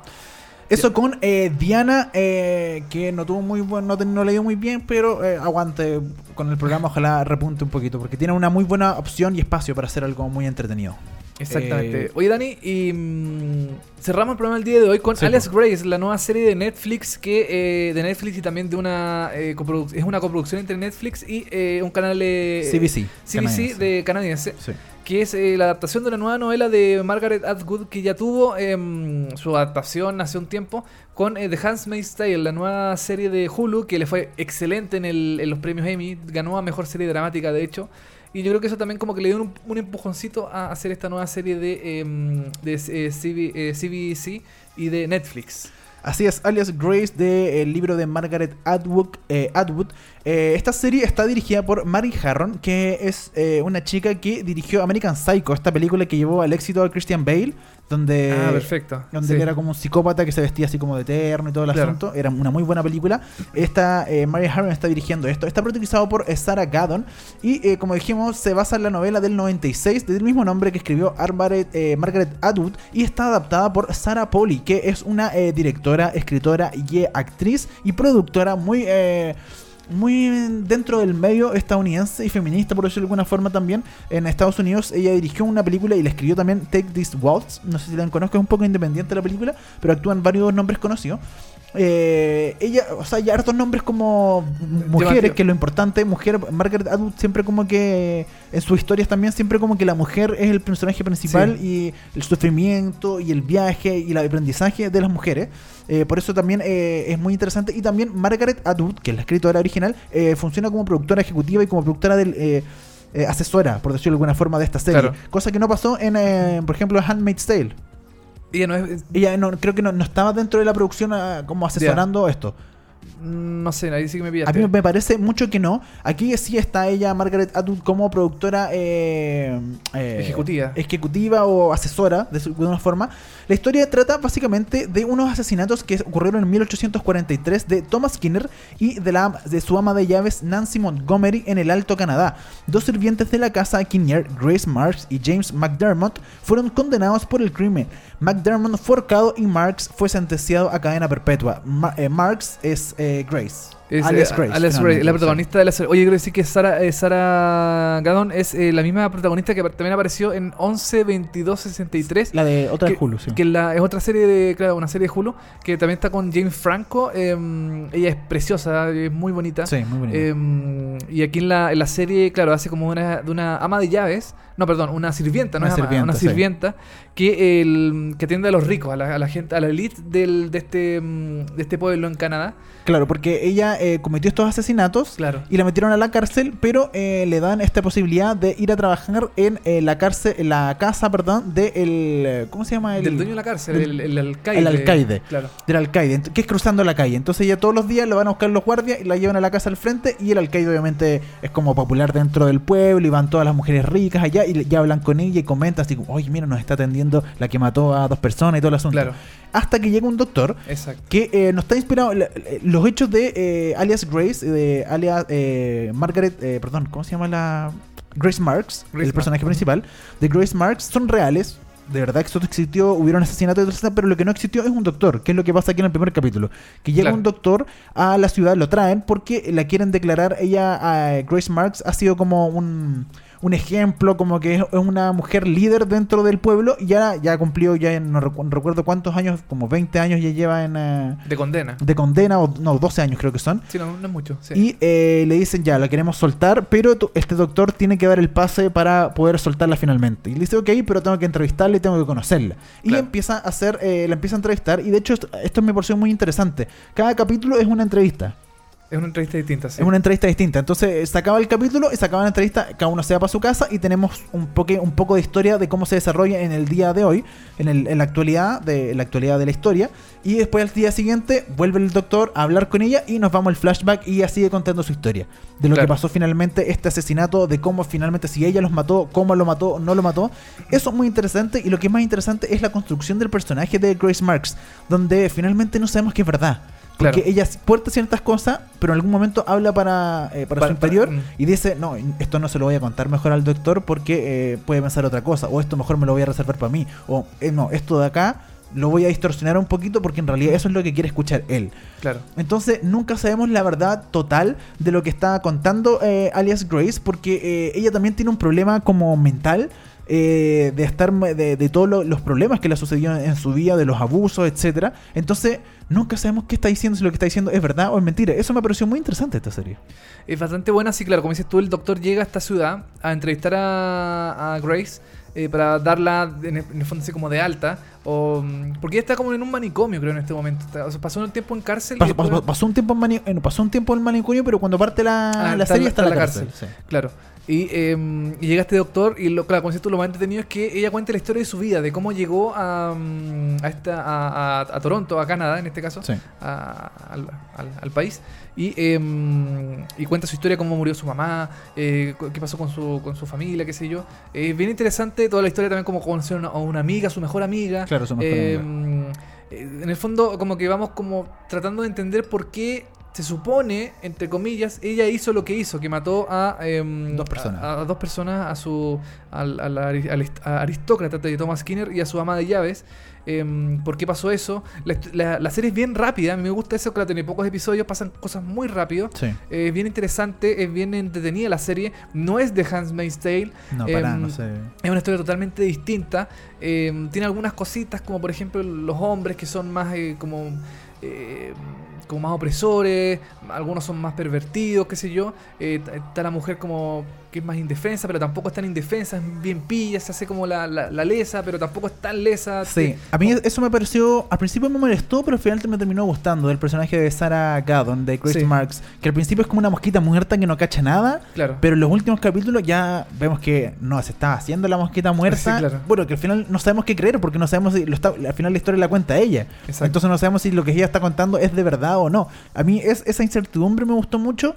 Eso con eh, Diana, eh, que no tuvo muy buen, no, no le dio muy bien, pero eh, aguante con el programa, ojalá repunte un poquito, porque tiene una muy buena opción y espacio para hacer algo muy entretenido. Exactamente. Eh, Oye, Dani, y mm, cerramos el programa el día de hoy con Sí, Alias. Grace, la nueva serie de Netflix que eh, de Netflix y también de una eh, es una coproducción entre Netflix y eh, un canal eh, CBC. CBC canadiense. de canadiense, Sí. que es la adaptación de una nueva novela de Margaret Atwood que ya tuvo em, su adaptación hace un tiempo con The Handmaid's Tale, la nueva serie de Hulu que le fue excelente en, el- en los premios Emmy, ganó a mejor serie dramática de hecho. Y yo creo que eso también como que le dio un, un empujoncito a hacer esta nueva serie de, em, de eh, CB eh, CBC y de Netflix. Así es, alias Grace del libro de Margaret Atwood. eh, Atwood. Eh, esta serie está dirigida por Mary Harron, que es eh, una chica que dirigió American Psycho, esta película que llevó al éxito a Christian Bale, donde, ah, perfecto. donde Sí. era como un psicópata que se vestía así como de eterno y todo el Claro. asunto. Era una muy buena película. Esta eh, Mary Harron está dirigiendo esto. Está protagonizado por eh, Sarah Gaddon y eh, como dijimos se basa en la novela del 96 del mismo nombre que escribió Margaret, eh, Margaret Atwood y está adaptada por Sarah Polly, que es una eh, directora, escritora y actriz y productora muy... eh, muy dentro del medio estadounidense y feminista, por decirlo de alguna forma también. En Estados Unidos ella dirigió una película y la escribió también Take This Waltz. No sé si la conozco, es un poco independiente la película, pero actúan varios nombres conocidos. Eh, ella, o sea, hay hartos nombres como mujeres, que es lo importante. Mujer, Margaret Atwood siempre como que en sus historias también, siempre como que la mujer es el personaje principal y el sufrimiento y el viaje y el aprendizaje de las mujeres. Eh, por eso también eh, es muy interesante. Y también Margaret Atwood, que es la escritora original, funciona como productora ejecutiva y como productora del. asesora, por decirlo de alguna forma, de esta serie. Claro. Cosa que no pasó en, por ejemplo, Handmaid's Tale. Ella no es, Ella no, creo que no, no estaba dentro de la producción ah, como asesorando esto. No sé, ahí sí que me A pillaste. mí me parece mucho que no. Aquí sí está ella, Margaret Atwood, como productora eh, eh, Ejecutiva. ejecutiva o asesora, de, su- de una forma. La historia trata básicamente de unos asesinatos que ocurrieron en 1843 de Thomas Skinner y de, la, de su ama de llaves Nancy Montgomery en el Alto Canadá. Dos sirvientes de la casa Kinnear, Grace Marks y James McDermott, fueron condenados por el crimen. McDermott fue ahorcado y Marks fue sentenciado a cadena perpetua. Ma- eh, Marks es eh, Grace. Es, eh, Grace. alias finalmente, Grace, la protagonista de la serie. Oye, quiero decir que Sara, eh, Sara Gadon es eh, la misma protagonista que también apareció en 11 22 63. La de otra de que, Hulu, sí. que la- es otra serie de, claro, una serie de Hulu que también está con James Franco. eh, ella es preciosa, es muy bonita. Sí, muy bonito. Eh, y aquí en la, en la serie, claro, hace como una, de una ama de llaves. No, perdón, una sirvienta, no Una es ama, sirvienta, una sí. sirvienta que, el, que atiende a los ricos, a la, a la gente, a la elite del, de, este, mm, de este pueblo en Canadá. Claro, porque ella eh, cometió estos asesinatos Claro. y la metieron a la cárcel, pero eh, le dan esta posibilidad de ir a trabajar en eh, la cárcel, en la casa, perdón, de el ¿cómo se llama? El, del dueño de la cárcel, del- el, el alcaide. el alcaide. Claro. del alcaide, que es cruzando la calle. Entonces ella todos los días lo van a buscar los guardias y la llevan a la casa al frente y el alcaide obviamente es como popular dentro del pueblo y van todas las mujeres ricas allá y ya hablan con ella y comentan así como, oye, mira, nos está atendiendo la que mató a dos personas y todo el asunto. Claro. Hasta que llega un doctor Exacto. que eh, nos está inspirado la- la- los hechos de eh, alias Grace de alias eh, Margaret eh, perdón cómo se llama la Grace Marks Grace el personaje principal de Grace Marks son reales de verdad que esto existió, hubieron asesinatos y todo eso, pero lo que no existió es un doctor, que es lo que pasa aquí en el primer capítulo. Que llega Claro. un doctor a la ciudad, lo traen porque la quieren declarar, ella, a Grace Marks, ha sido como un, un ejemplo, como que es una mujer líder dentro del pueblo y ya, ya cumplió, ya no recu- recuerdo cuántos años, como 20 años ya lleva en... eh, De condena. de condena, o no, 12 años creo que son. Sí, no, no es mucho. sí. Y eh, le dicen ya, la queremos soltar, pero tu- este doctor tiene que dar el pase para poder soltarla finalmente. Y le dice, ok, pero tengo que entrevistarla y tengo que conocerla. Y Claro. empieza a hacer, eh, la empieza a entrevistar. Y de hecho, esto, esto me pareció muy interesante. Cada capítulo es una entrevista. Es una entrevista distinta, sí. Es una entrevista distinta. Entonces eh, se acaba el capítulo y se acaba la entrevista, cada uno se va para su casa y tenemos un, poque, un poco de historia de cómo se desarrolla en el día de hoy, en, el- en la actualidad de en la actualidad de la historia. Y después al día siguiente vuelve el doctor a hablar con ella y nos vamos al flashback y ella sigue contando su historia. De lo Claro. que pasó finalmente este asesinato, de cómo finalmente si ella los mató, cómo lo mató, no lo mató. Eso es muy interesante y lo que es más interesante es la construcción del personaje de Grace Marks, donde finalmente no sabemos que es verdad. Porque ella puerta ciertas cosas, pero en algún momento habla para, eh, para, Para- su interior para- mm. y dice, no, esto no se lo voy a contar mejor al doctor porque eh, puede pensar otra cosa, o esto mejor me lo voy a reservar para mí, o eh, no, esto de acá lo voy a distorsionar un poquito porque en realidad eso es lo que quiere escuchar él. Claro. Entonces nunca sabemos la verdad total de lo que está contando eh, alias Grace porque eh, ella también tiene un problema como mental. Eh, de estar de, de todos lo- los problemas que le sucedió en su vida, de los abusos, etcétera. Entonces, nunca sabemos qué está diciendo, si lo que está diciendo es verdad o es mentira. Eso me pareció muy interesante esta serie. Es bastante buena, sí, claro. Como dices tú, el doctor llega a esta ciudad a entrevistar a, a Grace eh, para darla, en el, en el fondo, así como de alta. O, mm, porque ella está como en un manicomio, creo, en este momento. Está- o sea, pasó un tiempo en cárcel. y Pasó, después- pasó- pasó un tiempo en mani- eh, no, pasó un tiempo en manicomio, pero cuando parte la, Ah, la está serie está en la cárcel. sí. Claro. Y, eh, y llega este doctor y lo, claro, como dices tú, lo más entretenido es que ella cuenta la historia de su vida, de cómo llegó a, mm, a, esta, a, a- a Toronto, a Canadá en este caso, Sí. al, al- al país. Y, eh, y cuenta su historia, cómo murió su mamá, eh, qué pasó con su, con su familia, qué sé yo. Es bien interesante toda la historia también, como conocer a una, una amiga, su mejor amiga. Claro, su mejor Eh, amiga. eh, En el fondo, como que vamos como tratando de entender por qué se supone, entre comillas, ella hizo lo que hizo, que mató a em, Dos personas. A, a dos personas, a su al, al ari- al est- a aristócrata de Thomas Skinner y a su ama de llaves. Em, ¿Por qué pasó eso? La, la- la serie es bien rápida, a mí me gusta eso que la tiene pocos episodios, pasan cosas muy rápido. Sí. Eh, Es bien interesante, es bien entretenida la serie. No es de Handmaid's Tale. No, para Em, no sé. es una historia totalmente distinta. Tiene algunas cositas, como por ejemplo los hombres que son más eh, como. eh, como más opresores, algunos son más pervertidos, qué sé yo. Eh, está la mujer como que es más indefensa, pero tampoco es tan indefensa, es bien pilla, se hace como la, la, la lesa, pero tampoco es tan lesa. Sí, a mí eso me pareció, al principio me molestó, pero al final me terminó gustando del personaje de Sarah Gaddon, de Grace Sí. Marks, que al principio es como una mosquita muerta que no cacha nada, Claro. pero en los últimos capítulos ya vemos que no, se está haciendo la mosquita muerta. Sí, claro. Bueno, que al final no sabemos qué creer, porque no sabemos si lo está, al final la historia la cuenta ella. Exacto. Entonces no sabemos si lo que ella está contando es de verdad o no. A mí es, esa incertidumbre me gustó mucho.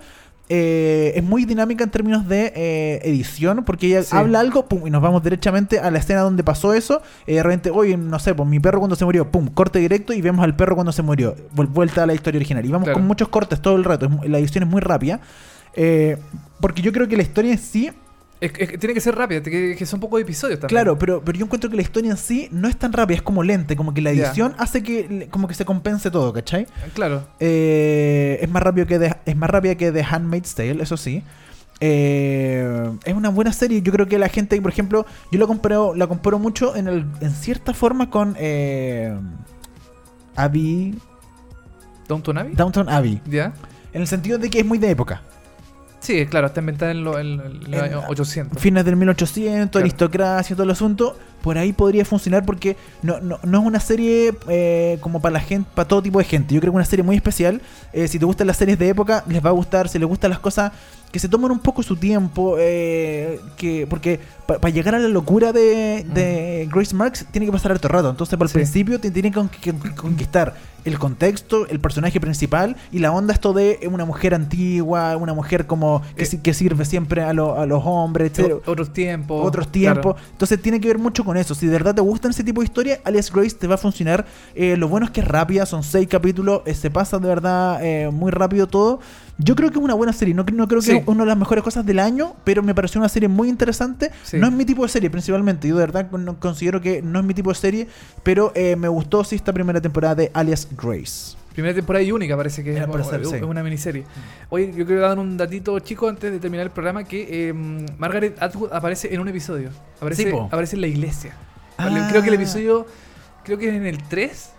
Eh, es muy dinámica en términos de eh, edición, porque ella Sí. habla algo pum, y nos vamos derechamente a la escena donde pasó eso. Eh, de repente, oye, no sé, pues mi perro cuando se murió, pum, corte directo y vemos al perro cuando se murió. Vuel- Vuelta a la historia original. Y vamos Claro. con muchos cortes todo el rato. la edición es muy rápida. Porque yo creo que la historia en sí Es, es que tiene que ser rápida, que, que son pocos episodios también. Claro, pero, pero yo encuentro que la historia en sí no es tan rápida, es como lenta, como que la edición hace que como que se compense todo, ¿cachai? Claro. Eh, es más rápido que es más rápida que The Handmaid's Tale, eso sí. Eh, es una buena serie. Yo creo que la gente, por ejemplo, yo la comparo, la comparo mucho en, el, en cierta forma con eh, Abby, Downton Abbey. Downton Abbey, ¿Ya? en el sentido de que es muy de época. Sí, claro, está inventada en, lo- en- en los años 800. fines del 1800, Claro. aristocracia, todo el asunto, por ahí podría funcionar porque no, no, no es una serie eh, como para la gente, para todo tipo de gente. Yo creo que es una serie muy especial. Eh, si te gustan las series de época, les va a gustar. Si les gustan las cosas que se toman un poco su tiempo, eh, que porque para llegar a la locura de, de Grace Marks tiene que pasar harto rato. Entonces, para el Sí. principio te tiene que conquistar el contexto, el personaje principal y la onda esto de una mujer antigua, una mujer como que, Eh, que sirve siempre a, lo- a los hombres, etc Otros tiempos. otros tiempos. claro. Entonces tiene que ver mucho con eso. Si de verdad te gustan ese tipo de historia, Alias Grace te va a funcionar. Eh, lo bueno es que es rápida, son seis capítulos, eh, se pasa de verdad eh, muy rápido todo. Yo creo que es una buena serie, no, no creo que Sí. es una de las mejores cosas del año, pero me pareció una serie muy interesante. Sí. No es mi tipo de serie principalmente, yo de verdad considero que no es mi tipo de serie, pero eh, me gustó sí esta primera temporada de Alias Grace. Primera temporada y única, parece que es, parecer, una miniserie. Oye, yo quiero dar un datito chico antes de terminar el programa: que eh, Margaret Atwood aparece en un episodio. Aparece, Sí, aparece en la iglesia. Ah. Creo que el episodio. Creo que es en el 3.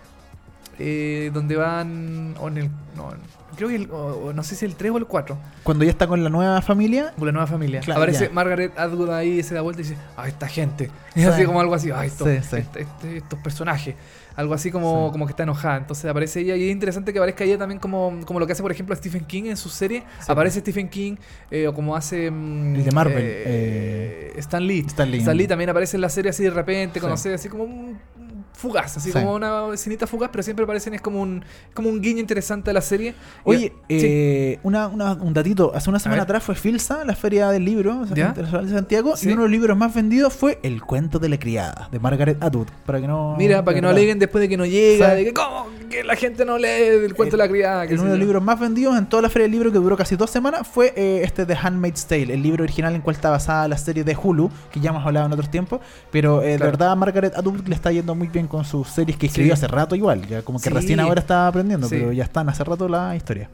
eh, donde van. O en el. No, creo que el- o- o no sé si el 3 o el 4. Cuando ya está con la nueva familia, Con la nueva familia. Claro, Aparece ya. Margaret Atwood ahí, se da vuelta y dice: ¡Ah, esta gente! Es Sí. así como algo así: ¡Ah, estos, Sí, sí. este- este- estos personajes! Algo así como, como que está enojada. Entonces aparece ella y es interesante que aparezca ella también como, como lo que hace, por ejemplo, Stephen King en su serie. aparece Stephen King eh, o como hace. mm, El de Marvel, eh, Stan Lee. Stan Lee. también aparece en la serie así de repente, conoce así como un fugaz, así Sí. como una escenita fugaz, pero siempre aparecen, es como un, como un guiño interesante de la serie. Y- Oye, sí. eh, una, una- un datito. Hace una semana atrás fue Filsa, la feria del libro de Santiago, Sí. y uno de los libros más vendidos fue El cuento de la criada, de Margaret Atwood. Para que no. Mira, para que no aleguen después de que no llega, de que cómo que la gente no lee el cuento de la criada. que El uno de los libros más vendidos en toda la feria del libro que duró casi dos semanas fue eh, este de Handmaid's Tale, el libro original en cual está basada la serie de Hulu, que ya hemos hablado en otros tiempos. Pero eh, de verdad, Margaret Atwood le está yendo muy bien con sus series que escribió Sí. hace rato, igual. Ya como que Sí. recién ahora está aprendiendo, Sí. pero ya están hace rato la historia.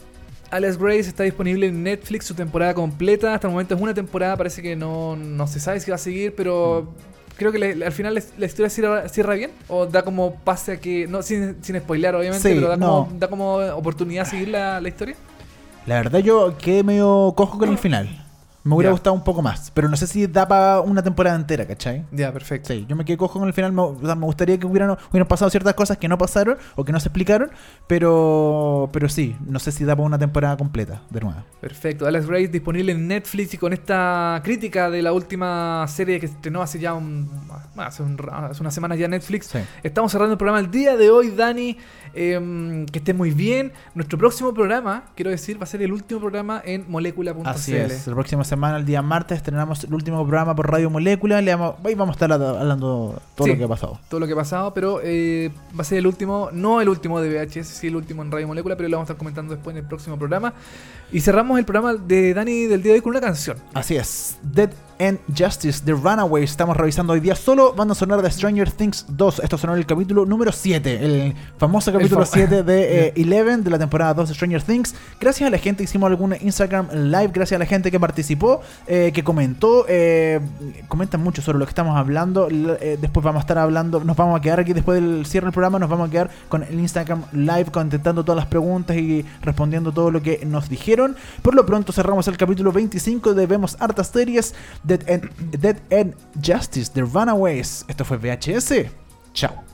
Alex Grace está disponible en Netflix, su temporada completa. Hasta el momento es una temporada, parece que no, no se sabe si va a seguir, pero creo que le- al final la- la historia cierra, cierra bien. O da como pase a que. No, sin, sin spoilear, obviamente, Sí, pero da, como, da como oportunidad a seguir la, la historia. La verdad yo quedé medio cojo con el final. Me hubiera gustado un poco más, pero no sé si da para una temporada entera, ¿cachai? Ya, perfecto. Sí, yo me quedé cojo con el final. Me, o sea, me gustaría que hubieran, hubieran pasado ciertas cosas que no pasaron o que no se explicaron, pero pero sí, no sé si da para una temporada completa, de nuevo. Perfecto. Alex Grace disponible en Netflix y con esta crítica de la última serie que se estrenó hace ya un, bueno, hace, un hace unas semanas ya Netflix. Sí. Estamos cerrando el programa el día de hoy, Dani. Em, que esté muy bien. Nuestro próximo programa, quiero decir, va a ser el último programa en molécula.cl. Así es. La próxima semana, el día martes, estrenamos el último programa por Radio Molécula. Le vamos, ahí vamos a estar hablando todo Sí. lo que ha pasado. Todo lo que ha pasado, pero eh, va a ser el último, no el último de VHS, sí el último en Radio Molécula, pero lo vamos a estar comentando después en el próximo programa. Y cerramos el programa de Dani del día de hoy con una canción. Así es. Dead End Justice, The Runaways. Estamos revisando hoy día solo. Van a sonar de Stranger Things 2. Esto sonó en el capítulo número 7. El famoso capítulo fam- 7 de eh, Eleven de la temporada 2 de Stranger Things. Gracias a la gente que hicimos algún Instagram Live. Gracias a la gente que participó, eh, que comentó. eh, comentan mucho sobre lo que estamos hablando. Eh, después vamos a estar hablando. Nos vamos a quedar aquí después del cierre del programa. Nos vamos a quedar con el Instagram Live contestando todas las preguntas y respondiendo todo lo que nos dijeron. Por lo pronto cerramos el capítulo 25 de Vemos Hartas Series. Dead End, Dead End Justice, The Runaways. Esto fue VHS. Chao.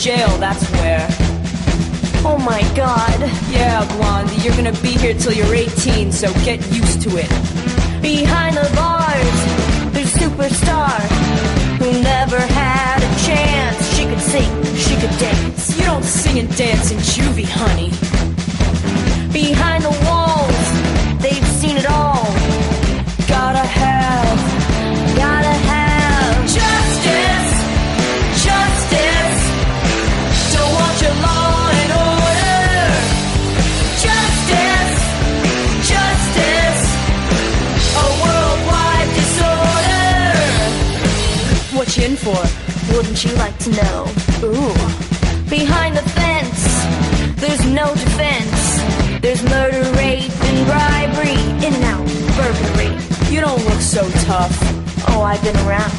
Jail, that's where. Oh my god. Yeah, Blondie, you're gonna be here till you're 18, so get used to it. Behind the bars, there's a superstar who never had a chance. She could sing, she could dance. You don't sing and dance in juvie, honey. Behind the walls, Know? Ooh. Behind the fence, there's no defense. There's murder, rape, and bribery. In and out, burglary. You don't look so tough. Oh, I've been around.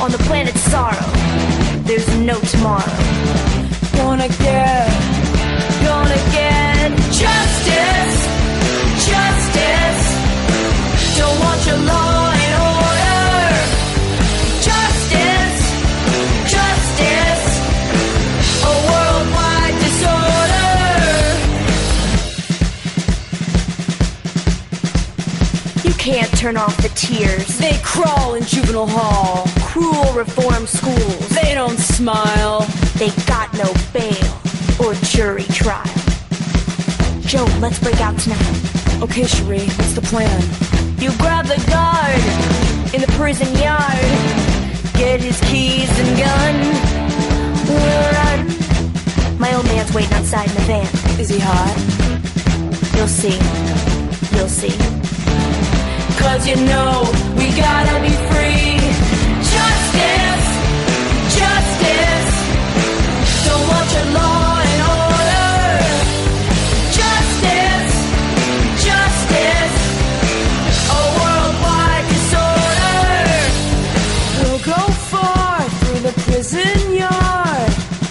On the planet Sorrow, there's no tomorrow. Gonna get, gonna get justice, justice. Don't want your law turn off the tears. They crawl in juvenile hall. Cruel reform schools. They don't smile. They got no bail or jury trial. Joe, let's break out tonight. Okay, Cherie, what's the plan? You grab the guard in the prison yard. Get his keys and gun. We'll run. My old man's waiting outside in the van. Is he hot? You'll see. You'll see. Cause you know we gotta be free. Justice, justice. Don't want your law and order. Justice, justice. A worldwide disorder. We'll go far through the prison yard.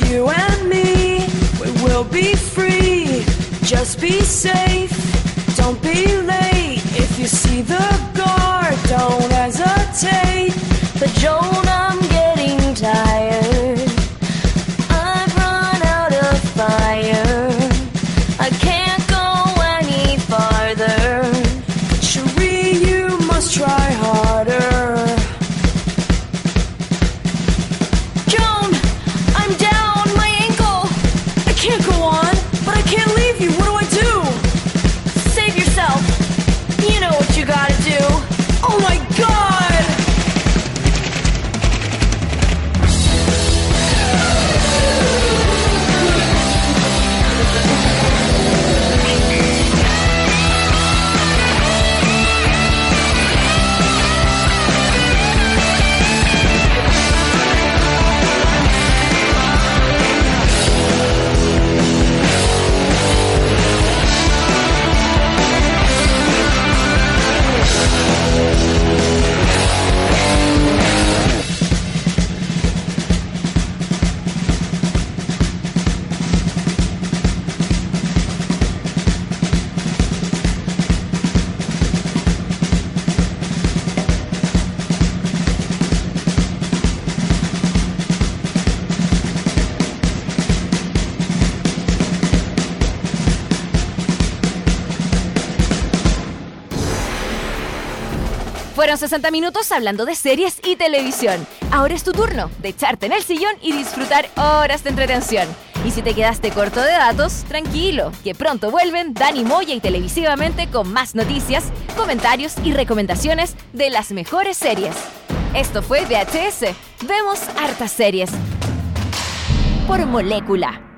You and me, we will be free. Just be safe, But Joan, Fueron 60 minutos hablando de series y televisión. Ahora es tu turno de echarte en el sillón y disfrutar horas de entretención. Y si te quedaste corto de datos, tranquilo, que pronto vuelven Dani Moya y televisivamente con más noticias, comentarios y recomendaciones de las mejores series. Esto fue VHS. Vemos hartas series. Por molécula.